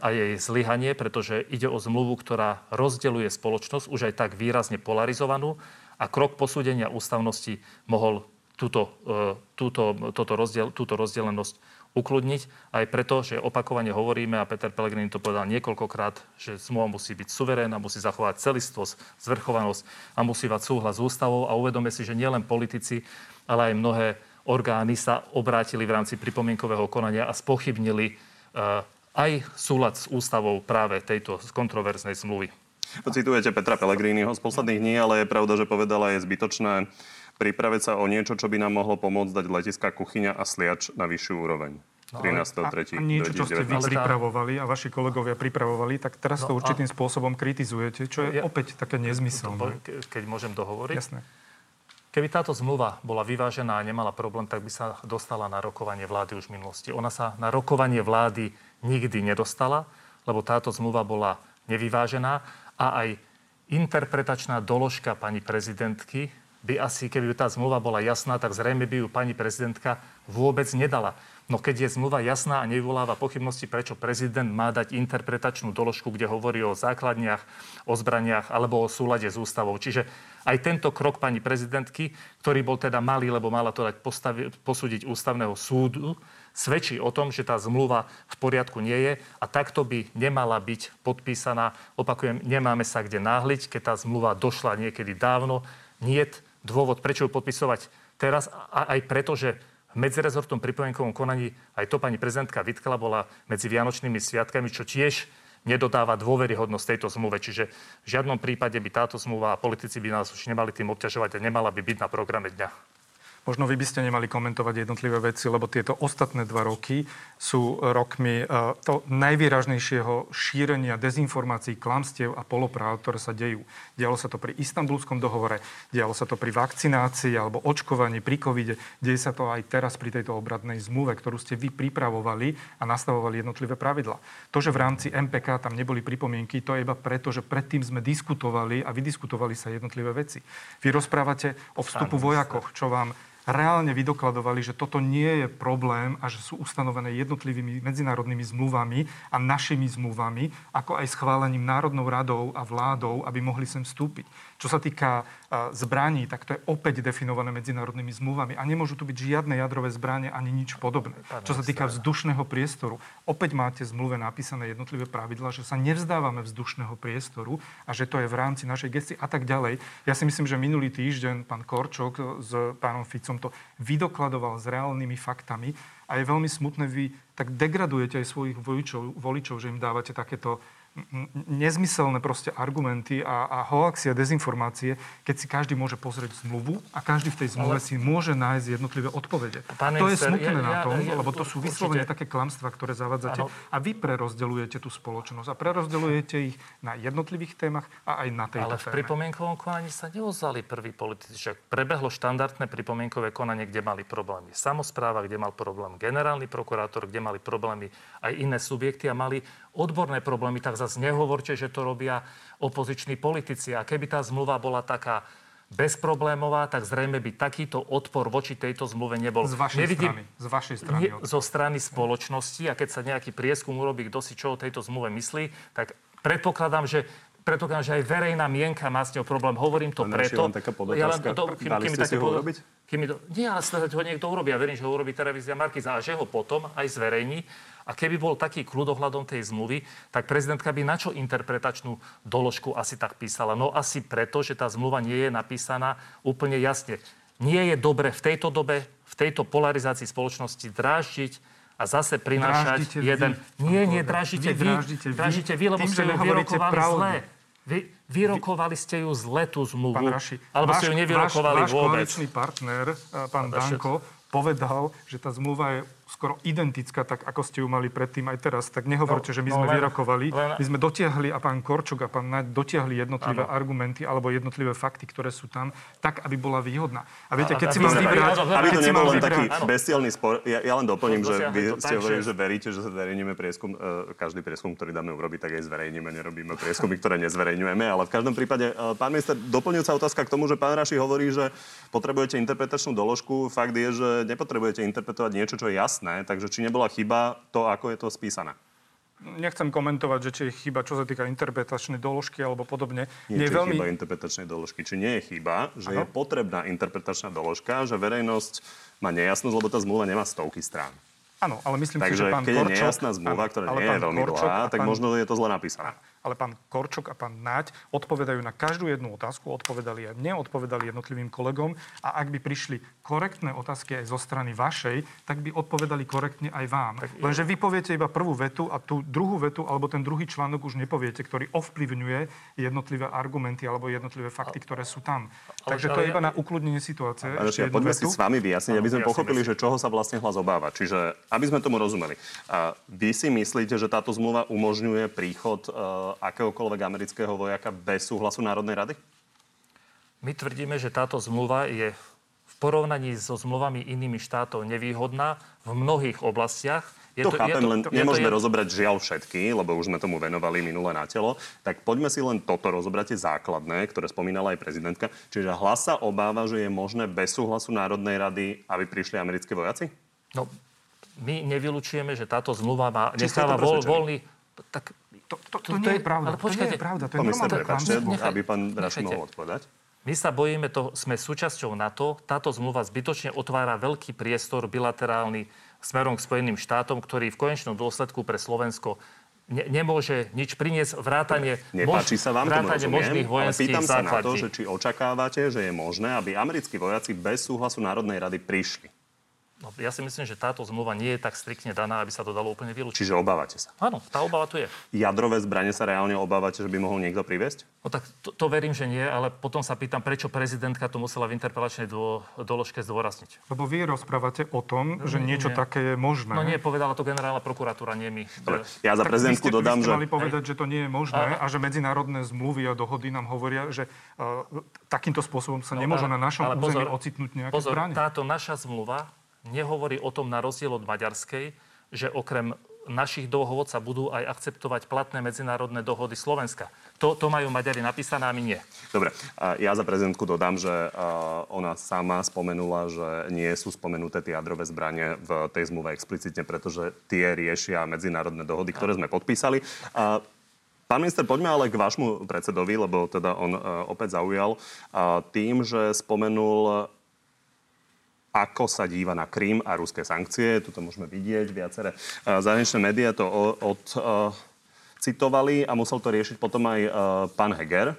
a jej zlyhanie, pretože ide o zmluvu, ktorá rozdeľuje spoločnosť, už aj tak výrazne polarizovanú a krok posúdenia ústavnosti mohol túto, e, túto, toto rozdiel, túto rozdelenosť ukludniť. Aj preto, že opakovane hovoríme, a Peter Pellegrini to povedal niekoľkokrát, že zmluva musí byť suverénna, musí zachovať celistvosť, zvrchovanosť a musí mať súhlas s ústavou. A uvedome si, že nielen politici, ale aj mnohé orgány sa obrátili v rámci pripomienkového konania a spochybnili eh, aj súlad s ústavou práve tejto kontroverznej zmluvy. Citujete Petra Pellegriniho z posledných dní, ale je pravda, že povedala, je zbytočné pripraviť sa o niečo, čo by nám mohlo pomôcť dať letiská kuchyňa a sliač na vyššiu úroveň. No, A, 13.3. a niečo, čo ste vy pripravovali a vaši kolegovia pripravovali, tak teraz to No a- určitým spôsobom kritizujete, čo je Ja- opäť také nezmyselné. Ke- Keď môžem dohovoriť. Jasné. Keby táto zmluva bola vyvážená a nemala problém, tak by sa dostala na rokovanie vlády už v minulosti. Ona sa na rokovanie vlády nikdy nedostala, lebo táto zmluva bola nevyvážená a aj interpretačná doložka pani prezidentky by asi, keby tá zmluva bola jasná, tak zrejme by ju pani prezidentka vôbec nedala. No keď je zmluva jasná a nevyvoláva pochybnosti, prečo prezident má dať interpretačnú doložku, kde hovorí o základniach, o zbraniach alebo o súlade s ústavou. Čiže aj tento krok pani prezidentky, ktorý bol teda malý, lebo mala to dať postavi- posúdiť ústavného súdu, svedčí o tom, že tá zmluva v poriadku nie je a takto by nemala byť podpísaná. Opakujem, nemáme sa kde náhliť, keď tá zmluva došla niekedy dávno. Nie dôvod, prečo ju podpisovať teraz aj preto, že v medzirezortnom pripomienkovom konaní aj to pani prezidentka vytkala bola medzi Vianočnými sviatkami, čo tiež nedodáva dôveryhodnosť tejto zmluve. Čiže v žiadnom prípade by táto zmluva a politici by nás už nemali tým obťažovať a nemala by byť na programe dňa. Možno vy by ste nemali komentovať jednotlivé veci, lebo tieto ostatné dva roky sú rokmi eh, to najvýražnejšieho šírenia dezinformácií, klamstiev a polopráv, ktoré sa dejú. Dialo sa to pri istambulskom dohovore, dialo sa to pri vakcinácii alebo očkovaní pri covide, deje sa to aj teraz pri tejto obradnej zmluve, ktorú ste vy pripravovali a nastavovali jednotlivé pravidla. To, že v rámci MPK tam neboli pripomienky, to je iba preto, že predtým sme diskutovali a vydiskutovali sa jednotlivé veci. Vy rozprávate o vstupu vojakoch, čo vám reálne vydokladovali, že toto nie je problém a že sú ustanovené jednotlivými medzinárodnými zmluvami a našimi zmluvami, ako aj schválením Národnou radou a vládou, aby mohli sem vstúpiť. Čo sa týka zbraní, tak to je opäť definované medzinárodnými zmluvami a nemôžu tu byť žiadne jadrové zbranie ani nič podobné. Čo sa týka vzdušného priestoru, opäť máte v zmluve napísané jednotlivé pravidla, že sa nevzdávame vzdušného priestoru a že to je v rámci našej gesty a tak ďalej. Ja si myslím, že minulý týždeň pán Korčok s pánom Ficom to vydokladoval s reálnymi faktami. A je veľmi smutné, vy tak degradujete aj svojich voličov, voličov že im dávate takéto nezmyselné proste argumenty a, a hoaxy a dezinformácie, keď si každý môže pozrieť zmluvu a každý v tej zmluve Ale... si môže nájsť jednotlivé odpovede. Pán to je smutné ja, na tom, ja, ja, lebo to sú vyslovene také klamstvá, ktoré zavádzate. Ano. A vy prerozdeľujete tú spoločnosť a prerozdeľujete ich na jednotlivých témach a aj na tejto Ale v pripomienkovom konaní sa neozvali prví politici. Však prebehlo štandardné pripomienkové konanie, kde mali problémy samozpráva, kde mal problém generálny prokurátor, kde mali problémy aj iné subjekty a mali odborné problémy, tak zase nehovorte, že to robia opoziční politici. A keby tá zmluva bola taká bezproblémová, tak zrejme by takýto odpor voči tejto zmluve nebol. Z vašej Nevidím, strany. Z vašej strany. Nie, zo strany spoločnosti a keď sa nejaký prieskum urobí, kto si čo o tejto zmluve myslí, tak predpokladám, že predpokladám, že aj verejná mienka má s ňou problém. Hovorím to Pane preto. Len taká ja len to, kým, kým ste si ho urobiť? Kým to, nie, ale snáď ho niekto urobí. Ja verím, že ho urobí televízia Markiza a že ho potom aj zverejní. A keby bol taký kľud ohľadom tej zmluvy, tak prezidentka by na čo interpretačnú doložku asi tak písala? No asi preto, že tá zmluva nie je napísaná úplne jasne. Nie je dobre v tejto dobe, v tejto polarizácii spoločnosti dráždiť a zase prinášať jeden... Vy. Nie, nie, dráždite vy. Dráždite vy, drážite vy lebo ste ju vyrokovali zle. Vy, vyrokovali ste ju zle tú zmluvu. Pán Raši, alebo ste ju nevyrokovali váš, vôbec. Váš partner, pán Danko, povedal, že tá zmluva je skoro identická, tak ako ste ju mali predtým aj teraz. Tak nehovorte, no, že my no, sme len, vyrokovali. Len... My sme dotiahli a pán Korčok a pán Naď dotiahli jednotlivé ano. argumenty alebo jednotlivé fakty, ktoré sú tam, tak, aby bola výhodná. A viete, keď si mám vybrať... Aby to nebol len taký bestiálny spor, ja, ja len doplním, že vy ste hovorili, že veríte, že zverejníme prieskum, uh, každý prieskum, ktorý dáme urobiť, tak aj zverejníme, nerobíme prieskumy, ktoré nezverejňujeme, ale v každom prípade, uh, pán minister, doplňujúca otázka k tomu, že pán Raši hovorí, že potrebujete interpretačnú doložku. Fakt je, že nepotrebujete interpretovať niečo, čo je jasné, takže či nebola chyba to, ako je to spísané? Nechcem komentovať, že či je chyba, čo sa týka interpretačnej doložky alebo podobne. Nie, či veľmi... je chyba interpretačnej doložky. Či nie je chyba, že ano? je potrebná interpretačná doložka, že verejnosť má nejasnosť, lebo tá zmluva nemá stovky strán. Áno, ale myslím Takže si, že pán keď Korčok... je nejasná zmluva, ktorá nie je veľmi dlhá, tak pán... možno je to zle napísané ale pán Korčok a pán Naď odpovedajú na každú jednu otázku, odpovedali aj mne, odpovedali jednotlivým kolegom a ak by prišli korektné otázky aj zo strany vašej, tak by odpovedali korektne aj vám. Tak, Lenže vy poviete iba prvú vetu a tú druhú vetu alebo ten druhý článok už nepoviete, ktorý ovplyvňuje jednotlivé argumenty alebo jednotlivé fakty, ktoré sú tam. Ale, Takže to je iba na ukludnenie situácie. Ale, ja, poďme vetu. si s vami vyjasniť, aby sme pochopili, že čoho sa vlastne hlas obáva. Čiže, aby sme tomu rozumeli. A vy si myslíte, že táto zmluva umožňuje príchod uh, akéhokoľvek amerického vojaka bez súhlasu Národnej rady? My tvrdíme, že táto zmluva je v porovnaní so zmluvami inými štátov nevýhodná v mnohých oblastiach. Je to, to chápem, je to, len nemôžeme je to, rozobrať žiaľ všetky, lebo už sme tomu venovali minule na telo. Tak poďme si len toto rozobrať, základné, ktoré spomínala aj prezidentka. Čiže hlas sa obáva, že je možné bez súhlasu Národnej rady, aby prišli americkí vojaci? No, my nevylučujeme, že táto zmluva má, necháva voľ, voľný... Tak to, to, to, to, nie je pravda. Ale počkajte, to nie je pravda. To je normálne klamstvo. Aby pán Raši mohol odpovedať. My sa bojíme, to, sme súčasťou NATO. Táto zmluva zbytočne otvára veľký priestor bilaterálny smerom k Spojeným štátom, ktorý v konečnom dôsledku pre Slovensko ne, nemôže nič priniesť vrátanie, Nepáči sa vám vrátanie tomu, možných vojenských ale pýtam sa na to, že či očakávate, že je možné, aby americkí vojaci bez súhlasu Národnej rady prišli. No, ja si myslím, že táto zmluva nie je tak striktne daná, aby sa to dalo úplne vylúčiť. Čiže obávate sa? Áno, tá obava tu je. Jadrové zbranie sa reálne obávate, že by mohol niekto priviesť? No tak to, to verím, že nie, ale potom sa pýtam, prečo prezidentka to musela v interpelačnej dô, doložke zdôrazniť. Lebo vy rozprávate o tom, že niečo nie. také je možné. No nie, povedala to generálna prokuratúra, nie my. Dobre, ja za prezidentku vy ste, dodám, vy ste že... mali povedať, že to nie je možné a, a že medzinárodné zmluvy a dohody nám hovoria, že uh, takýmto spôsobom sa no, nemôže ale, na našom ale území pozor, ocitnúť nejaké pozor, zbranie. táto naša zmluva nehovorí o tom na rozdiel od maďarskej, že okrem našich dohôd sa budú aj akceptovať platné medzinárodné dohody Slovenska. To, to majú Maďari napísané a my nie. Dobre, ja za prezidentku dodám, že ona sama spomenula, že nie sú spomenuté tie jadrové zbranie v tej zmluve explicitne, pretože tie riešia medzinárodné dohody, ktoré sme podpísali. Pán minister, poďme ale k vášmu predsedovi, lebo teda on opäť zaujal tým, že spomenul ako sa díva na Krím a ruské sankcie. Tuto môžeme vidieť viaceré eh, zahraničné médiá to od, uh, citovali a musel to riešiť potom aj uh, pán Heger.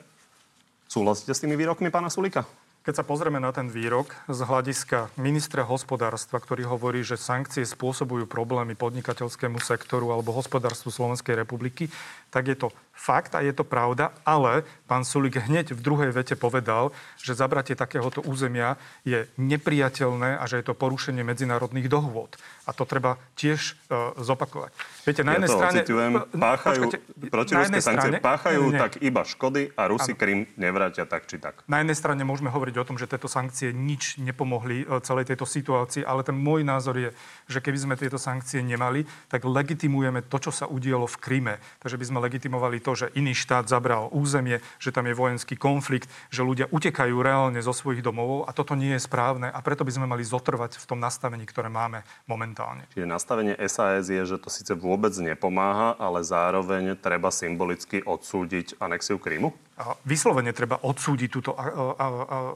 Súhlasíte s tými výrokmi pána Sulika? Keď sa pozrieme na ten výrok z hľadiska ministra hospodárstva, ktorý hovorí, že sankcie spôsobujú problémy podnikateľskému sektoru alebo hospodárstvu Slovenskej republiky, tak je to fakt a je to pravda, ale pán Sulik hneď v druhej vete povedal, že zabratie takéhoto územia je nepriateľné a že je to porušenie medzinárodných dohôd. A to treba tiež uh, zopakovať. Viete, na ja strane... Ocitujem, páchajú, protiruské sankcie strane, páchajú nie, tak iba škody a Rusi Krym nevrátia tak či tak. Na jednej strane môžeme hovoriť o tom, že tieto sankcie nič nepomohli uh, celej tejto situácii, ale ten môj názor je, že keby sme tieto sankcie nemali, tak legitimujeme to, čo sa udialo v Kryme. Takže by sme legitimovali to, že iný štát zabral územie, že tam je vojenský konflikt, že ľudia utekajú reálne zo svojich domovov a toto nie je správne a preto by sme mali zotrvať v tom nastavení, ktoré máme momentálne. Čiže nastavenie SAS je, že to síce vôbec nepomáha, ale zároveň treba symbolicky odsúdiť anexiu Krymu? A vyslovene treba odsúdiť túto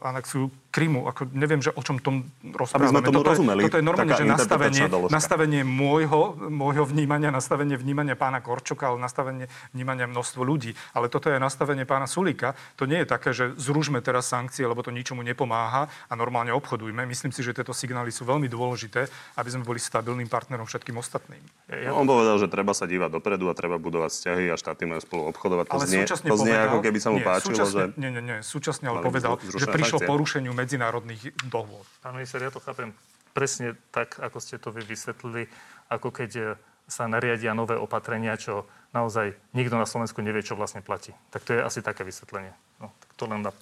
anexiu Krymu. Ako neviem, že o čom tom rozprávame. Aby sme tomu toto rozumeli. Je, toto je normálne, že nastavenie, nastavenie môjho, môjho vnímania, nastavenie vnímania pána Korčoka, ale nastavenie vnímania množstvo ľudí. Ale toto je nastavenie pána Sulika. To nie je také, že zružme teraz sankcie, lebo to ničomu nepomáha a normálne obchodujme. Myslím si, že tieto signály sú veľmi dôležité, aby sme boli stabilným partnerom všetkým ostatným. Ja, On povedal, že treba sa dívať dopredu a treba budovať vzťahy a štáty majú spolu obchodovať. To ale znie, to znie povedal, ako keby sa mu nie, páčilo, že... Nie, nie, nie. Súčasne ale povedal, že prišlo sankcie. porušeniu medzinárodných dohôd. Pán minister, ja to chápem presne tak, ako ste to vy vysvetlili, ako keď e, sa nariadia nové opatrenia, čo naozaj nikto na Slovensku nevie, čo vlastne platí. Tak to je asi také vysvetlenie. No, tak to len na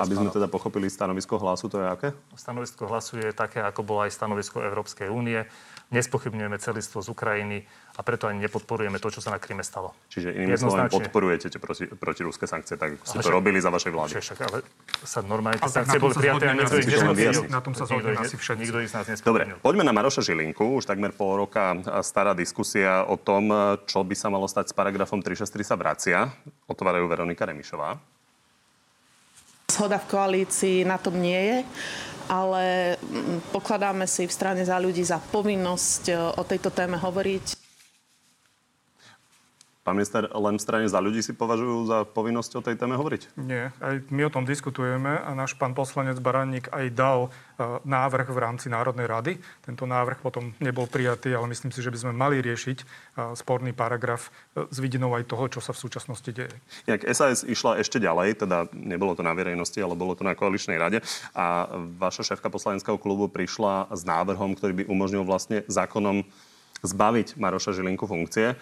Aby sme teda pochopili stanovisko hlasu, to je aké? Stanovisko hlasu je také, ako bolo aj stanovisko Európskej únie nespochybňujeme celistvo z Ukrajiny a preto ani nepodporujeme to, čo sa na Kryme stalo. Čiže inými slovami podporujete tie proti, protiruské sankcie, tak ako ste to robili za vašej vlády. Však, ale sa normálne tie sankcie boli prijaté a nikto ich Na tom sa zhodneme asi všetci. Nikto ich z nás Dobre, poďme na Maroša Žilinku. Už takmer pol roka stará diskusia o tom, čo by sa malo stať s paragrafom 363 sa vracia. Otvárajú Veronika Remišová. Zhoda v koalícii na tom nie je ale mm, pokladáme si v strane za ľudí za povinnosť e, o tejto téme hovoriť. Pán minister, len v strane za ľudí si považujú za povinnosť o tej téme hovoriť? Nie, aj my o tom diskutujeme a náš pán poslanec Baraník aj dal uh, návrh v rámci Národnej rady. Tento návrh potom nebol prijatý, ale myslím si, že by sme mali riešiť uh, sporný paragraf uh, s vidinou aj toho, čo sa v súčasnosti deje. Jak SAS išla ešte ďalej, teda nebolo to na verejnosti, ale bolo to na koaličnej rade a vaša šéfka poslaneckého klubu prišla s návrhom, ktorý by umožnil vlastne zákonom zbaviť Maroša Žilinku funkcie.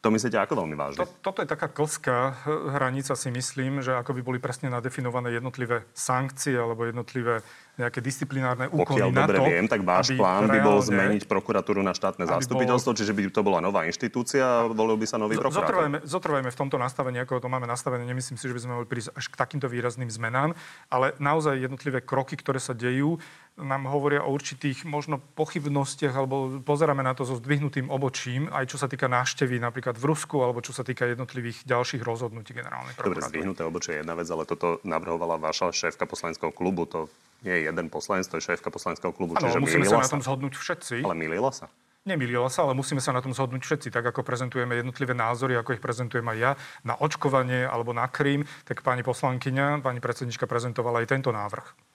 To myslíte ako veľmi vážne? To, toto je taká klská hranica, si myslím, že ako by boli presne nadefinované jednotlivé sankcie alebo jednotlivé nejaké disciplinárne úkony Pokiaľ na dobre to, viem, tak váš plán by bol zmeniť prokuratúru na štátne zastupiteľstvo, bol... čiže by to bola nová inštitúcia a volil by sa nový prokurátor. Zotrvajme, zotrvajme v tomto nastavení, ako to máme nastavené. Nemyslím si, že by sme mohli prísť až k takýmto výrazným zmenám, ale naozaj jednotlivé kroky, ktoré sa dejú, nám hovoria o určitých možno pochybnostiach, alebo pozeráme na to so zdvihnutým obočím, aj čo sa týka návštevy napríklad v Rusku, alebo čo sa týka jednotlivých ďalších rozhodnutí generálnej prokuratúry. Dobre, zdvihnuté obočie je jedna vec, ale toto navrhovala vaša šéfka poslaneckého klubu. To nie je jeden poslanec, to je šéfka poslaneckého klubu. Ano, čiže musíme sa na tom zhodnúť všetci. Ale milila sa? Nemýlila sa, ale musíme sa na tom zhodnúť všetci. Tak ako prezentujeme jednotlivé názory, ako ich prezentujem aj ja, na očkovanie alebo na Krím, tak pani poslankyňa, pani predsednička prezentovala aj tento návrh.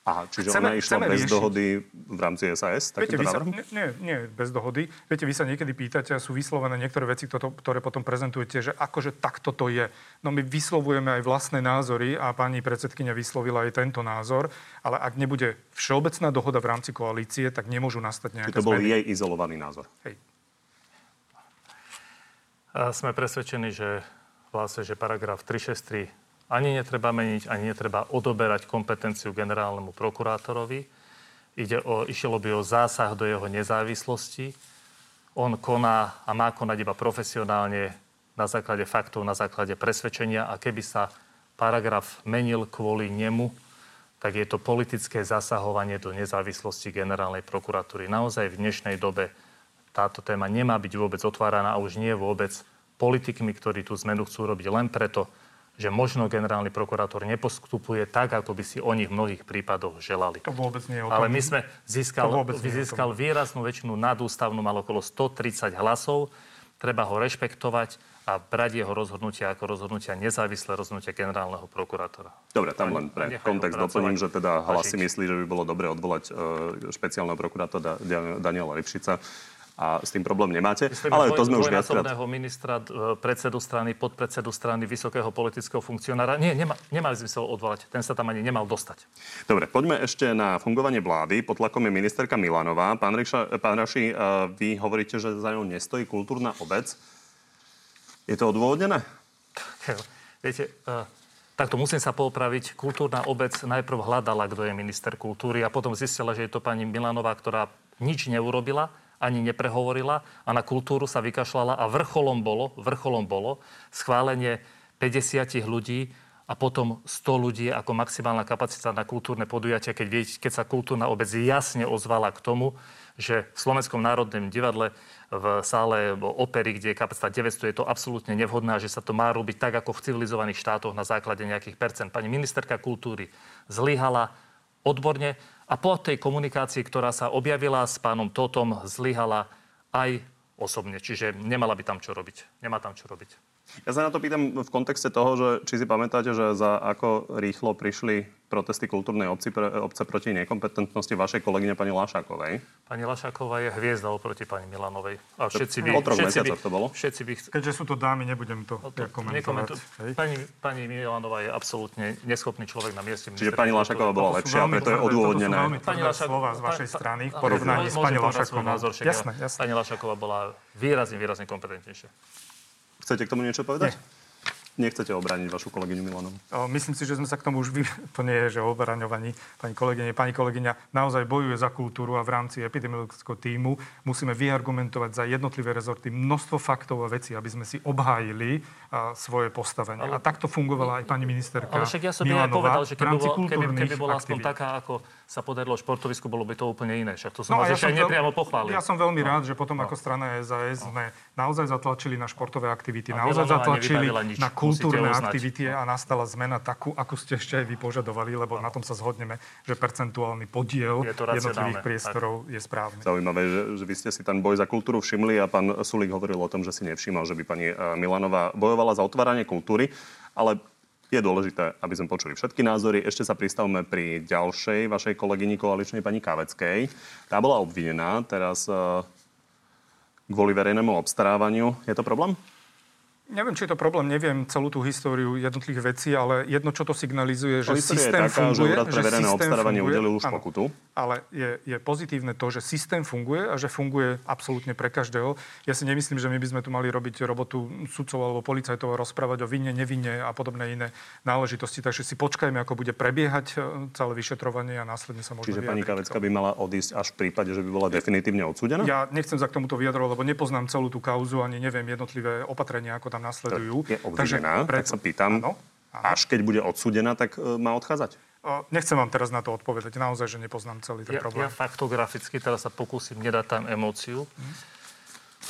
Aha, čiže chceme, ona išla bez riešiť. dohody v rámci SAS? Viete, vy sa, nie, nie, bez dohody. Viete, vy sa niekedy pýtate a sú vyslovené niektoré veci, ktoré, ktoré potom prezentujete, že akože takto to je. No my vyslovujeme aj vlastné názory a pani predsedkynia vyslovila aj tento názor, ale ak nebude všeobecná dohoda v rámci koalície, tak nemôžu nastať nejaké Čiže to bol zmeny. jej izolovaný názor. Hej. A sme presvedčení, že vlastne, že paragraf 363 ani netreba meniť, ani netreba odoberať kompetenciu generálnemu prokurátorovi. Ide o, išlo by o zásah do jeho nezávislosti. On koná a má konať iba profesionálne na základe faktov, na základe presvedčenia a keby sa paragraf menil kvôli nemu, tak je to politické zasahovanie do nezávislosti generálnej prokuratúry. Naozaj v dnešnej dobe táto téma nemá byť vôbec otváraná a už nie vôbec politikmi, ktorí tú zmenu chcú robiť len preto, že možno generálny prokurátor nepostupuje tak, ako by si oni v mnohých prípadoch želali. To vôbec nie je o tom. Ale my sme získal, získal výraznú väčšinu nadústavnú, mal okolo 130 hlasov. treba ho rešpektovať a brať jeho rozhodnutia ako rozhodnutia nezávislé rozhodnutia generálneho prokurátora. Dobre, tam len pre kontext doplním, že teda hlas si myslí, že by bolo dobre odvolať uh, špeciálneho prokurátora Daniela Lipšica a s tým problém nemáte. Myslím, ale to sme už viackrát... ministra, e, predsedu strany, podpredsedu strany, vysokého politického funkcionára. Nie, nema, nemali zmysel odvolať. Ten sa tam ani nemal dostať. Dobre, poďme ešte na fungovanie vlády. Pod tlakom je ministerka Milanová. Pán, Riša, pán Raši, e, vy hovoríte, že za ňou nestojí kultúrna obec. Je to odôvodnené? Viete, takto musím sa poopraviť. Kultúrna obec najprv hľadala, kto je minister kultúry a potom zistila, že je to pani Milanová, ktorá nič neurobila ani neprehovorila a na kultúru sa vykašľala a vrcholom bolo, vrcholom bolo schválenie 50 ľudí a potom 100 ľudí ako maximálna kapacita na kultúrne podujatia, keď, keď sa kultúrna obec jasne ozvala k tomu, že v Slovenskom národnom divadle v sále opery, kde je kapacita 900, je to absolútne nevhodné že sa to má robiť tak, ako v civilizovaných štátoch na základe nejakých percent. Pani ministerka kultúry zlyhala odborne a po tej komunikácii, ktorá sa objavila s pánom Totom, zlyhala aj osobne. Čiže nemala by tam čo robiť. Nemá tam čo robiť. Ja sa na to pýtam v kontexte toho, že či si pamätáte, že za ako rýchlo prišli protesty kultúrnej obci, pre, obce proti nekompetentnosti vašej kolegyne pani Lašákovej. Pani Lašáková je hviezda oproti pani Milanovej. A všetci by, o troch všetci by, to bolo? Všetci by... Keďže sú to dámy, nebudem to, to komentovať. Pani, pani Milanová je absolútne neschopný človek na mieste. Čiže pani Lašáková bola lepšia, a preto je odôvodnené. To sú veľmi slova z vašej strany v porovnaní s pani Lašákovou. Jasné, jasné. Pani Lašáková bola výrazne, výrazne kompetentnejšia. Chcete k tomu niečo povedať? Nie nechcete obrániť vašu kolegyňu Milanovu? Myslím si, že sme sa k tomu už... Vy... To nie je, že o obraňovaní pani kolegyne. Pani kolegyňa naozaj bojuje za kultúru a v rámci epidemiologického týmu musíme vyargumentovať za jednotlivé rezorty množstvo faktov a vecí, aby sme si obhájili a, svoje postavenie. Ale... A takto fungovala aj pani ministerka Ale však ja som Milanová, povedal, že keby, bol, keby, keby bola aspoň taká, ako sa podarilo športovisku, bolo by to úplne iné. Však to som no, vás ja ešte aj nepriamo pochválil. Ja som veľmi no. rád, že potom no. ako strana SAS no. sme naozaj zatlačili na športové aktivity, a naozaj zatlačili na kultúrne aktivity a nastala zmena takú, ako ste ešte aj vy požadovali, lebo no. na tom sa zhodneme, že percentuálny podiel je jednotlivých priestorov tak. je správny. Zaujímavé, že, že vy ste si ten boj za kultúru všimli a pán Sulík hovoril o tom, že si nevšímal, že by pani eh, Milanová bojovala za otváranie kultúry, ale je dôležité, aby sme počuli všetky názory. Ešte sa pristavme pri ďalšej vašej kolegyni koaličnej pani Kaveckej. Tá bola obvinená teraz uh, kvôli verejnému obstarávaniu. Je to problém? Neviem, či je to problém, neviem celú tú históriu jednotlivých vecí, ale jedno, čo to signalizuje, že systém je taká, funguje. Že pre verejné obstarávanie udelil už pokutu. Ale je, je pozitívne to, že systém funguje a že funguje absolútne pre každého. Ja si nemyslím, že my by sme tu mali robiť robotu sudcov alebo policajtov a rozprávať o vine, nevine a podobné iné náležitosti. Takže si počkajme, ako bude prebiehať e, celé vyšetrovanie a následne sa môžeme Čiže pani Kavecka by mala odísť až v prípade, že by bola definitívne odsúdená? Ja nechcem sa k tomuto vyjadrovať, lebo nepoznám celú tú kauzu, ani neviem jednotlivé opatrenia, ako tam tam nasledujú. Je obvinená, Takže, tak sa pýtam, áno, áno. až keď bude odsúdená, tak e, má odchádzať? O, nechcem vám teraz na to odpovedať. Naozaj, že nepoznám celý ten ja, problém. Ja faktograficky teraz sa pokúsim nedať tam emóciu. Mm.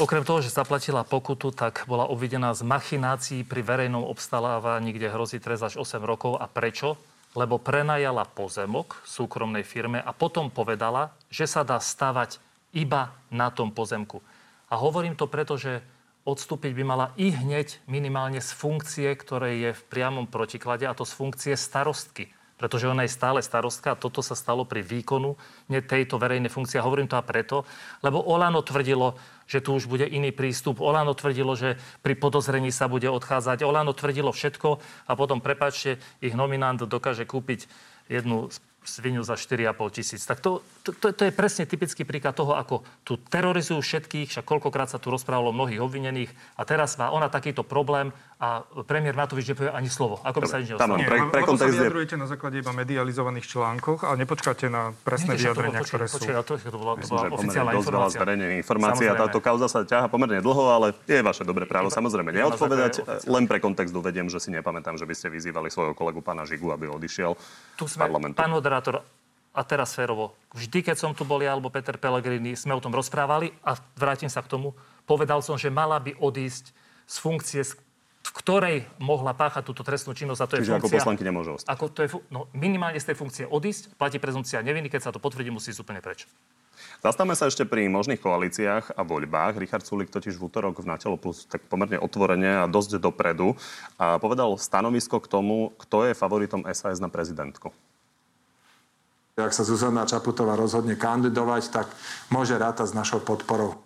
Okrem toho, že zaplatila pokutu, tak bola obvidená z machinácií pri verejnom obstarávaní, kde hrozí trest až 8 rokov. A prečo? Lebo prenajala pozemok súkromnej firme a potom povedala, že sa dá stavať iba na tom pozemku. A hovorím to preto, že odstúpiť by mala i hneď minimálne z funkcie, ktoré je v priamom protiklade, a to z funkcie starostky. Pretože ona je stále starostka a toto sa stalo pri výkonu tejto verejnej funkcie. A hovorím to a preto, lebo Olano tvrdilo, že tu už bude iný prístup. Olano tvrdilo, že pri podozrení sa bude odchádzať. Olano tvrdilo všetko a potom, prepačte, ich nominant dokáže kúpiť jednu svinu za 4,5 tisíc. Tak to, to, to, je presne typický príklad toho, ako tu terorizujú všetkých, však koľkokrát sa tu rozprávalo mnohých obvinených a teraz má ona takýto problém a premiér Matovič nepovie ani slovo. Ako by sa nič nestalo. Pre, pre sa vyjadrujete na základe iba medializovaných článkoch a nepočkáte na presné Nie, vyjadrenia, ktoré sú. Počkej, to, to bola, to bola oficiálna informácia. informácia. Táto kauza sa ťaha pomerne dlho, ale je vaše dobré právo samozrejme neodpovedať. Len pre kontext uvediem, že si nepamätám, že by ste vyzývali svojho kolegu pána Žigu, aby odišiel tu sme, parlamentu. Pán moderátor, a teraz férovo. Vždy, keď som tu bol ja alebo Peter Pellegrini, sme o tom rozprávali a vrátim sa k tomu. Povedal som, že mala by odísť z funkcie, v ktorej mohla páchať túto trestnú činnosť. A to Čiže je funkcia, ako poslanky nemôže ostať. Ako to je, no, minimálne z tej funkcie odísť, platí prezumcia neviny, keď sa to potvrdí, musí ísť úplne preč. Zastavme sa ešte pri možných koalíciách a voľbách. Richard Sulik totiž v útorok v Natelo Plus tak pomerne otvorene a dosť dopredu a povedal stanovisko k tomu, kto je favoritom SAS na prezidentku. Ak sa Zuzana Čaputová rozhodne kandidovať, tak môže rátať s našou podporou.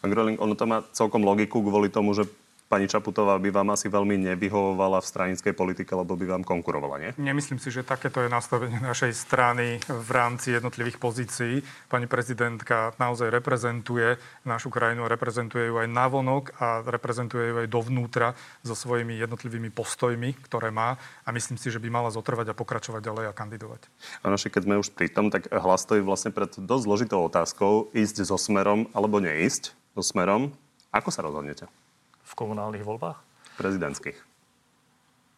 Pán Groling, ono to má celkom logiku kvôli tomu, že pani Čaputová by vám asi veľmi nevyhovovala v stranickej politike, lebo by vám konkurovala, nie? Nemyslím si, že takéto je nastavenie našej strany v rámci jednotlivých pozícií. Pani prezidentka naozaj reprezentuje našu krajinu, reprezentuje ju aj navonok a reprezentuje ju aj dovnútra so svojimi jednotlivými postojmi, ktoré má a myslím si, že by mala zotrvať a pokračovať ďalej a kandidovať. Ano, keď sme už pri tom, tak hlas stojí vlastne pred dosť zložitou otázkou ísť so smerom alebo neísť so smerom. Ako sa rozhodnete? V komunálnych voľbách? Prezidentských.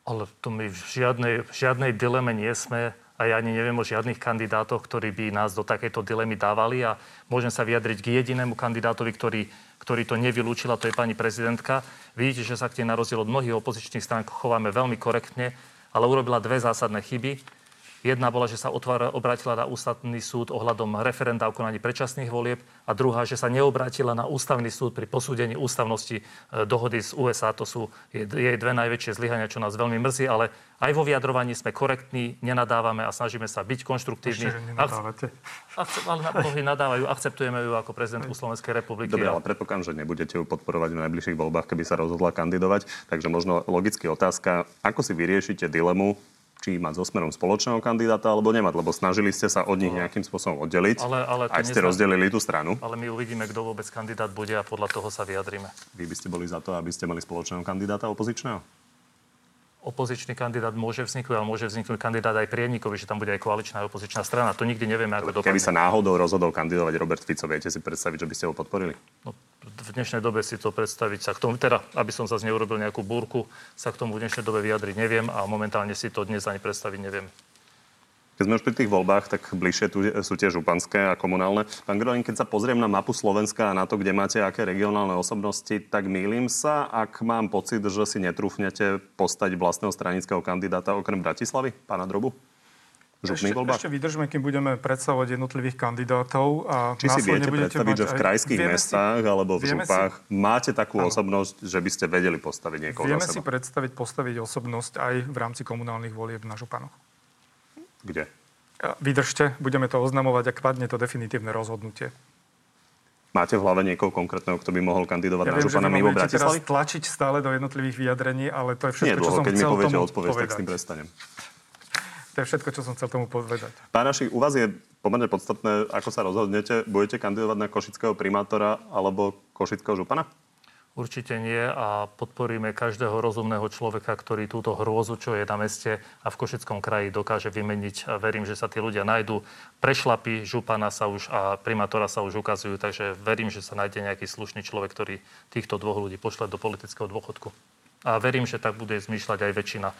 Ale tu my v žiadnej, v žiadnej dileme nie sme a ja ani neviem o žiadnych kandidátoch, ktorí by nás do takejto dilemy dávali a môžem sa vyjadriť k jedinému kandidátovi, ktorý, ktorý to nevylúčila, to je pani prezidentka. Vidíte, že sa k tej na rozdiel od mnohých opozičných strán chováme veľmi korektne, ale urobila dve zásadné chyby Jedna bola, že sa otvára, obrátila na ústavný súd ohľadom referenda o konaní predčasných volieb a druhá, že sa neobrátila na ústavný súd pri posúdení ústavnosti e, dohody z USA. To sú jej dve najväčšie zlyhania, čo nás veľmi mrzí, ale aj vo vyjadrovaní sme korektní, nenadávame a snažíme sa byť konštruktívni. Ešte, Akce- ale mnohí nadávajú, akceptujeme ju ako prezidentku Slovenskej republiky. Dobre, ale predpokladám, že nebudete ju podporovať v najbližších voľbách, keby sa rozhodla kandidovať. Takže možno logicky otázka, ako si vyriešite dilemu, či mať so smerom spoločného kandidáta alebo nemať, lebo snažili ste sa od nich nejakým spôsobom oddeliť. Ale, ale aj ste rozdelili tú stranu. Ale my uvidíme, kto vôbec kandidát bude a podľa toho sa vyjadrime. Vy by ste boli za to, aby ste mali spoločného kandidáta opozičného? opozičný kandidát môže vzniknúť, ale môže vzniknúť kandidát aj prienikov, že tam bude aj koaličná opozičná strana. To nikdy nevieme, ako dopadne. Keby sa náhodou rozhodol kandidovať Robert Fico, viete si predstaviť, že by ste ho podporili? No, v dnešnej dobe si to predstaviť sa k tomu, teda, aby som zase neurobil nejakú búrku, sa k tomu v dnešnej dobe vyjadriť neviem a momentálne si to dnes ani predstaviť neviem. Keď sme už pri tých voľbách, tak bližšie tu sú tie županské a komunálne. Pán Grolin, keď sa pozriem na mapu Slovenska a na to, kde máte aké regionálne osobnosti, tak mýlim sa, ak mám pocit, že si netrúfnete postať vlastného stranického kandidáta okrem Bratislavy, pána Drobu? Ešte, ešte vydržme, kým budeme predstavovať jednotlivých kandidátov. A Či si viete predstaviť, že v krajských aj... mestách alebo v župách si... máte takú áno. osobnosť, že by ste vedeli postaviť niekoho Vieme si predstaviť postaviť osobnosť aj v rámci komunálnych volieb na županoch. Kde? Vydržte, budeme to oznamovať, ak padne to definitívne rozhodnutie. Máte v hlave niekoho konkrétneho, kto by mohol kandidovať ja na župana mimo Bratislavy? teraz tlačiť stále do jednotlivých vyjadrení, ale to je všetko, Nie, dlho, čo som keď chcel mi poviete odpoveď, tak s tým prestanem. To je všetko, čo som chcel tomu povedať. Pán Rašik, u vás je pomerne podstatné, ako sa rozhodnete. Budete kandidovať na košického primátora alebo košického župana? Určite nie a podporíme každého rozumného človeka, ktorý túto hrôzu, čo je na meste a v Košickom kraji dokáže vymeniť. A verím, že sa tí ľudia nájdú. Prešlapy župana sa už a primátora sa už ukazujú, takže verím, že sa nájde nejaký slušný človek, ktorý týchto dvoch ľudí pošle do politického dôchodku. A verím, že tak bude zmýšľať aj väčšina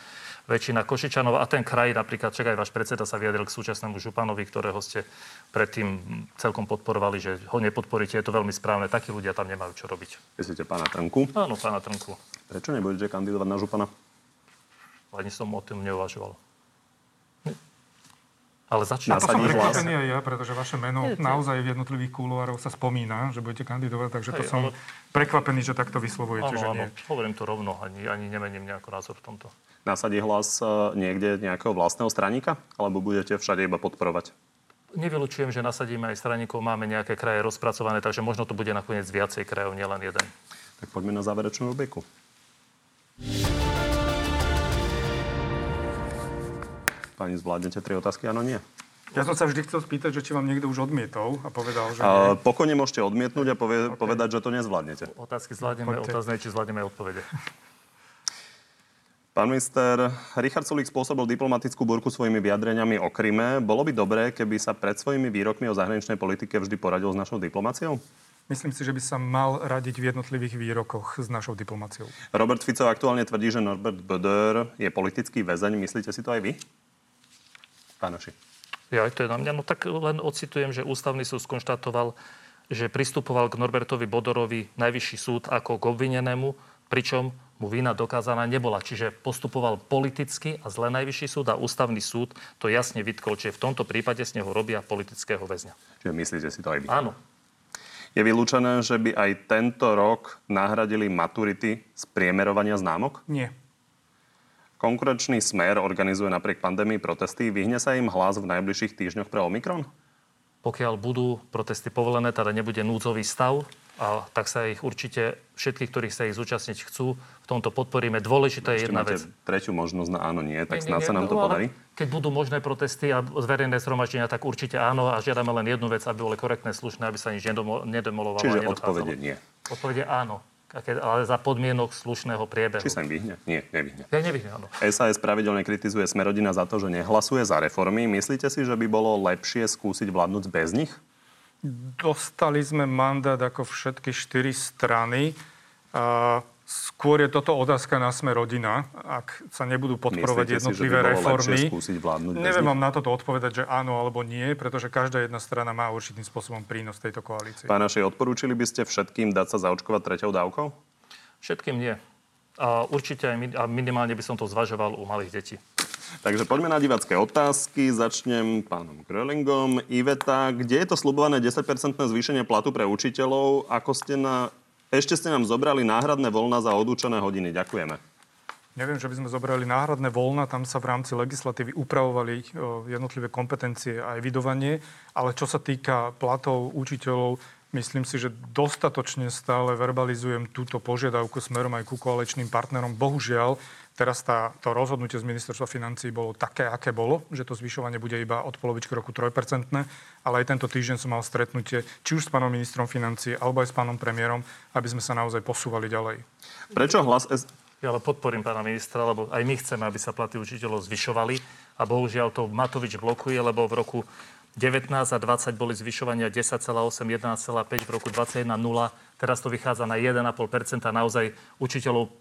väčšina Košičanov a ten kraj, napríklad, čak aj váš predseda sa vyjadril k súčasnému županovi, ktorého ste predtým celkom podporovali, že ho nepodporíte, je to veľmi správne. Takí ľudia tam nemajú čo robiť. Myslíte pána Trnku? Áno, pána Trnku. Prečo nebudete kandidovať na župana? Ani som o tom neuvažoval. Ale začne. Na to som prekvapený aj ja, pretože vaše meno je, naozaj v jednotlivých kuluároch sa spomína, že budete kandidovať, takže to Hej, som ale... prekvapený, že takto vyslovujete, áno, že nie. Áno, hovorím to rovno, ani, ani nemením nejaký názor v tomto. Nasadí hlas e, niekde nejakého vlastného straníka, alebo budete všade iba podporovať? Nevylučujem, že nasadíme aj straníkov, máme nejaké kraje rozpracované, takže možno to bude nakoniec viacej krajov, nielen jeden. Tak poďme na záverečnú rubriku. Pani, zvládnete tri otázky? Áno, nie. Ja som sa vždy chcel spýtať, že či vám niekto už odmietol a povedal, že nie. pokojne môžete odmietnúť a povie, okay. povedať, že to nezvládnete. Otázky zvládneme, otázne, či zvládneme odpovede. Pán minister, Richard Sulik spôsobil diplomatickú burku svojimi vyjadreniami o Kryme. Bolo by dobré, keby sa pred svojimi výrokmi o zahraničnej politike vždy poradil s našou diplomáciou? Myslím si, že by sa mal radiť v jednotlivých výrokoch s našou diplomáciou. Robert Fico aktuálne tvrdí, že Norbert Böder je politický väzeň. Myslíte si to aj vy? Pánoši. Ja, to je na mňa. No tak len ocitujem, že ústavný súd skonštatoval, že pristupoval k Norbertovi Bodorovi najvyšší súd ako k obvinenému, pričom mu vina dokázaná nebola. Čiže postupoval politicky a zle najvyšší súd a ústavný súd to jasne vytkol, čiže v tomto prípade z neho robia politického väzňa. Čiže myslíte si to aj vy? Áno. Je vylúčené, že by aj tento rok nahradili maturity z priemerovania známok? Nie. Konkurenčný smer organizuje napriek pandémii protesty. Vyhne sa im hlas v najbližších týždňoch pre Omikron? Pokiaľ budú protesty povolené, teda nebude núdzový stav, a tak sa ich určite, všetkých, ktorí sa ich zúčastniť chcú, v tomto podporíme. Dôležitá je jedna vec. tretiu možnosť na áno, nie, tak snad sa nám to podarí. Keď budú možné protesty a verejné zhromaždenia, tak určite áno a žiadame len jednu vec, aby boli korektné, slušné, aby sa nič nedemolovalo. Čiže odpovede nie. Odpovede áno ale za podmienok slušného priebehu. Či sa im vyhne? Nie, nevyhne. Ja nevyhne, áno. SAS pravidelne kritizuje Smerodina za to, že nehlasuje za reformy. Myslíte si, že by bolo lepšie skúsiť vládnuť bez nich? Dostali sme mandát ako všetky štyri strany. A skôr je toto otázka na sme rodina. Ak sa nebudú podporovať Myslíte jednotlivé si, reformy. Neviem vám na toto odpovedať, že áno alebo nie, pretože každá jedna strana má určitým spôsobom prínos tejto koalície. Pán Našej, odporúčili by ste všetkým dať sa zaočkovať treťou dávkou? Všetkým nie. A určite aj minimálne by som to zvažoval u malých detí. Takže poďme na divacké otázky. Začnem pánom Grölingom. Iveta, kde je to slubované 10% zvýšenie platu pre učiteľov? Ako ste na... Ešte ste nám zobrali náhradné voľna za odúčené hodiny. Ďakujeme. Neviem, že by sme zobrali náhradné voľna, tam sa v rámci legislatívy upravovali jednotlivé kompetencie a evidovanie, ale čo sa týka platov učiteľov, myslím si, že dostatočne stále verbalizujem túto požiadavku smerom aj ku koaličným partnerom. Bohužiaľ, Teraz tá, to rozhodnutie z ministerstva financí bolo také, aké bolo, že to zvyšovanie bude iba od polovičky roku 3%, ale aj tento týždeň som mal stretnutie či už s pánom ministrom financí, alebo aj s pánom premiérom, aby sme sa naozaj posúvali ďalej. Prečo hlas... S... Ja ale podporím pána ministra, lebo aj my chceme, aby sa platy učiteľov zvyšovali a bohužiaľ to Matovič blokuje, lebo v roku 19 a 20 boli zvyšovania 10,8, 11,5, v roku 21 0. Teraz to vychádza na 1,5% Naozaj učiteľov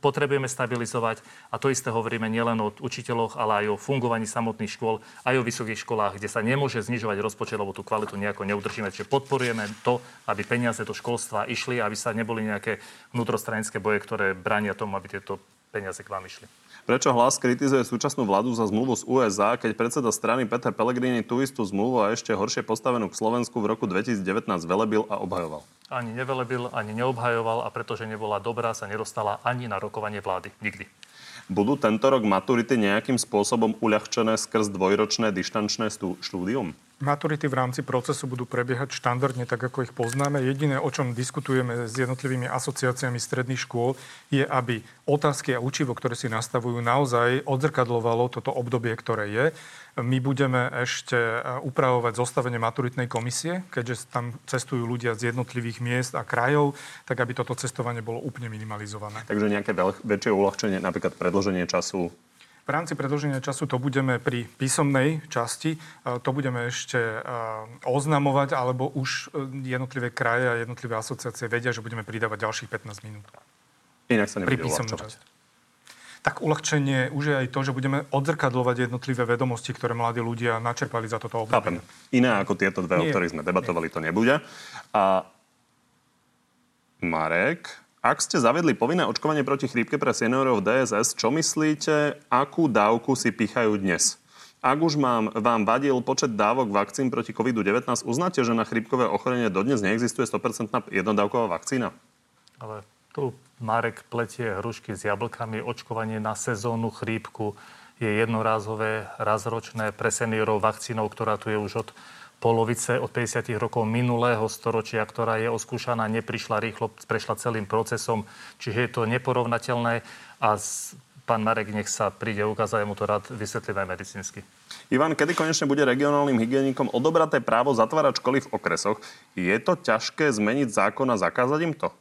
potrebujeme stabilizovať. A to isté hovoríme nielen o učiteľoch, ale aj o fungovaní samotných škôl, aj o vysokých školách, kde sa nemôže znižovať rozpočet, lebo tú kvalitu nejako neudržíme. Čiže podporujeme to, aby peniaze do školstva išli, aby sa neboli nejaké vnútrostranické boje, ktoré bránia tomu, aby tieto peniaze k vám išli. Prečo hlas kritizuje súčasnú vládu za zmluvu z USA, keď predseda strany Peter Pellegrini tú istú zmluvu a ešte horšie postavenú k Slovensku v roku 2019 velebil a obhajoval? Ani nevelebil, ani neobhajoval a pretože nebola dobrá, sa nedostala ani na rokovanie vlády. Nikdy. Budú tento rok maturity nejakým spôsobom uľahčené skrz dvojročné dištančné štúdium? Maturity v rámci procesu budú prebiehať štandardne, tak ako ich poznáme. Jediné, o čom diskutujeme s jednotlivými asociáciami stredných škôl, je, aby otázky a učivo, ktoré si nastavujú, naozaj odzrkadlovalo toto obdobie, ktoré je. My budeme ešte e, upravovať zostavenie maturitnej komisie, keďže tam cestujú ľudia z jednotlivých miest a krajov, tak aby toto cestovanie bolo úplne minimalizované. Takže nejaké väčšie uľahčenie, napríklad predloženie času v rámci predlženia času to budeme pri písomnej časti, e, to budeme ešte e, oznamovať, alebo už e, jednotlivé kraje a jednotlivé asociácie vedia, že budeme pridávať ďalších 15 minút. Inak sa nebude uľahčovať. Tak uľahčenie už je aj to, že budeme odzrkadlovať jednotlivé vedomosti, ktoré mladí ľudia načerpali za toto obdobie. Iné ako tieto dve, Nie. o ktorých sme debatovali, Nie. to nebude. A Marek, ak ste zavedli povinné očkovanie proti chrípke pre seniorov DSS, čo myslíte, akú dávku si pichajú dnes? Ak už mám, vám vadil počet dávok vakcín proti COVID-19, uznáte, že na chrípkové ochorenie dodnes neexistuje 100% jednodávková vakcína? Ale tu Marek pletie hrušky s jablkami. Očkovanie na sezónnu chrípku je jednorázové, razročné pre seniorov vakcínou, ktorá tu je už od polovice od 50. rokov minulého storočia, ktorá je oskúšaná, neprišla rýchlo, prešla celým procesom, čiže je to neporovnateľné a pán Marek nech sa príde ukázať, mu to rád vysvetlí aj medicínsky. Ivan, kedy konečne bude regionálnym hygienikom odobraté právo zatvárať školy v okresoch? Je to ťažké zmeniť zákon a zakázať im to?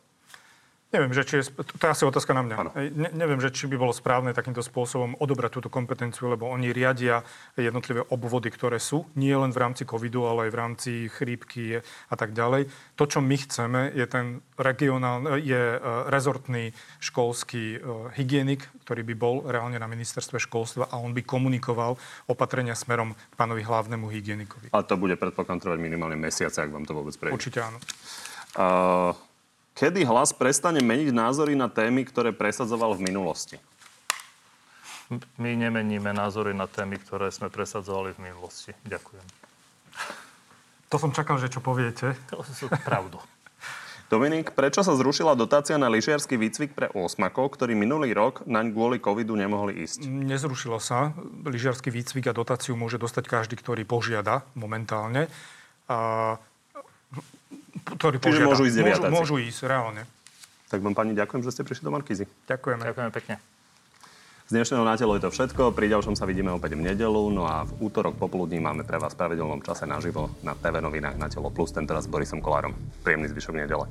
Neviem, že či je, to je asi otázka na mňa. Ne, neviem, že či by bolo správne takýmto spôsobom odobrať túto kompetenciu, lebo oni riadia jednotlivé obvody, ktoré sú, nie len v rámci covidu, ale aj v rámci chrípky a tak ďalej. To, čo my chceme, je ten regionálny, je e, rezortný školský e, hygienik, ktorý by bol reálne na ministerstve školstva a on by komunikoval opatrenia smerom k pánovi hlavnému hygienikovi. A to bude predpokladám trvať minimálne mesiace, ak vám to vôbec prejde. Určite áno. Uh... Kedy hlas prestane meniť názory na témy, ktoré presadzoval v minulosti? My nemeníme názory na témy, ktoré sme presadzovali v minulosti. Ďakujem. To som čakal, že čo poviete. To sú pravdu. Dominik, prečo sa zrušila dotácia na lyžiarsky výcvik pre osmakov, ktorí minulý rok naň kvôli covidu nemohli ísť? Nezrušilo sa. Lyžiarsky výcvik a dotáciu môže dostať každý, ktorý požiada momentálne. A, ktorý Čiže požiada. môžu ísť deviatáci. Môžu, môžu ísť, reálne. Tak vám pani ďakujem, že ste prišli do Markízy. Ďakujeme. Ďakujeme pekne. Z dnešného na telo je to všetko. Pri ďalšom sa vidíme opäť v nedelu. No a v útorok popoludní máme pre vás v pravidelnom čase naživo na TV novinách na Telo Plus. Tentoraz s Borisom Kolárom. Príjemný zvyšok nedele.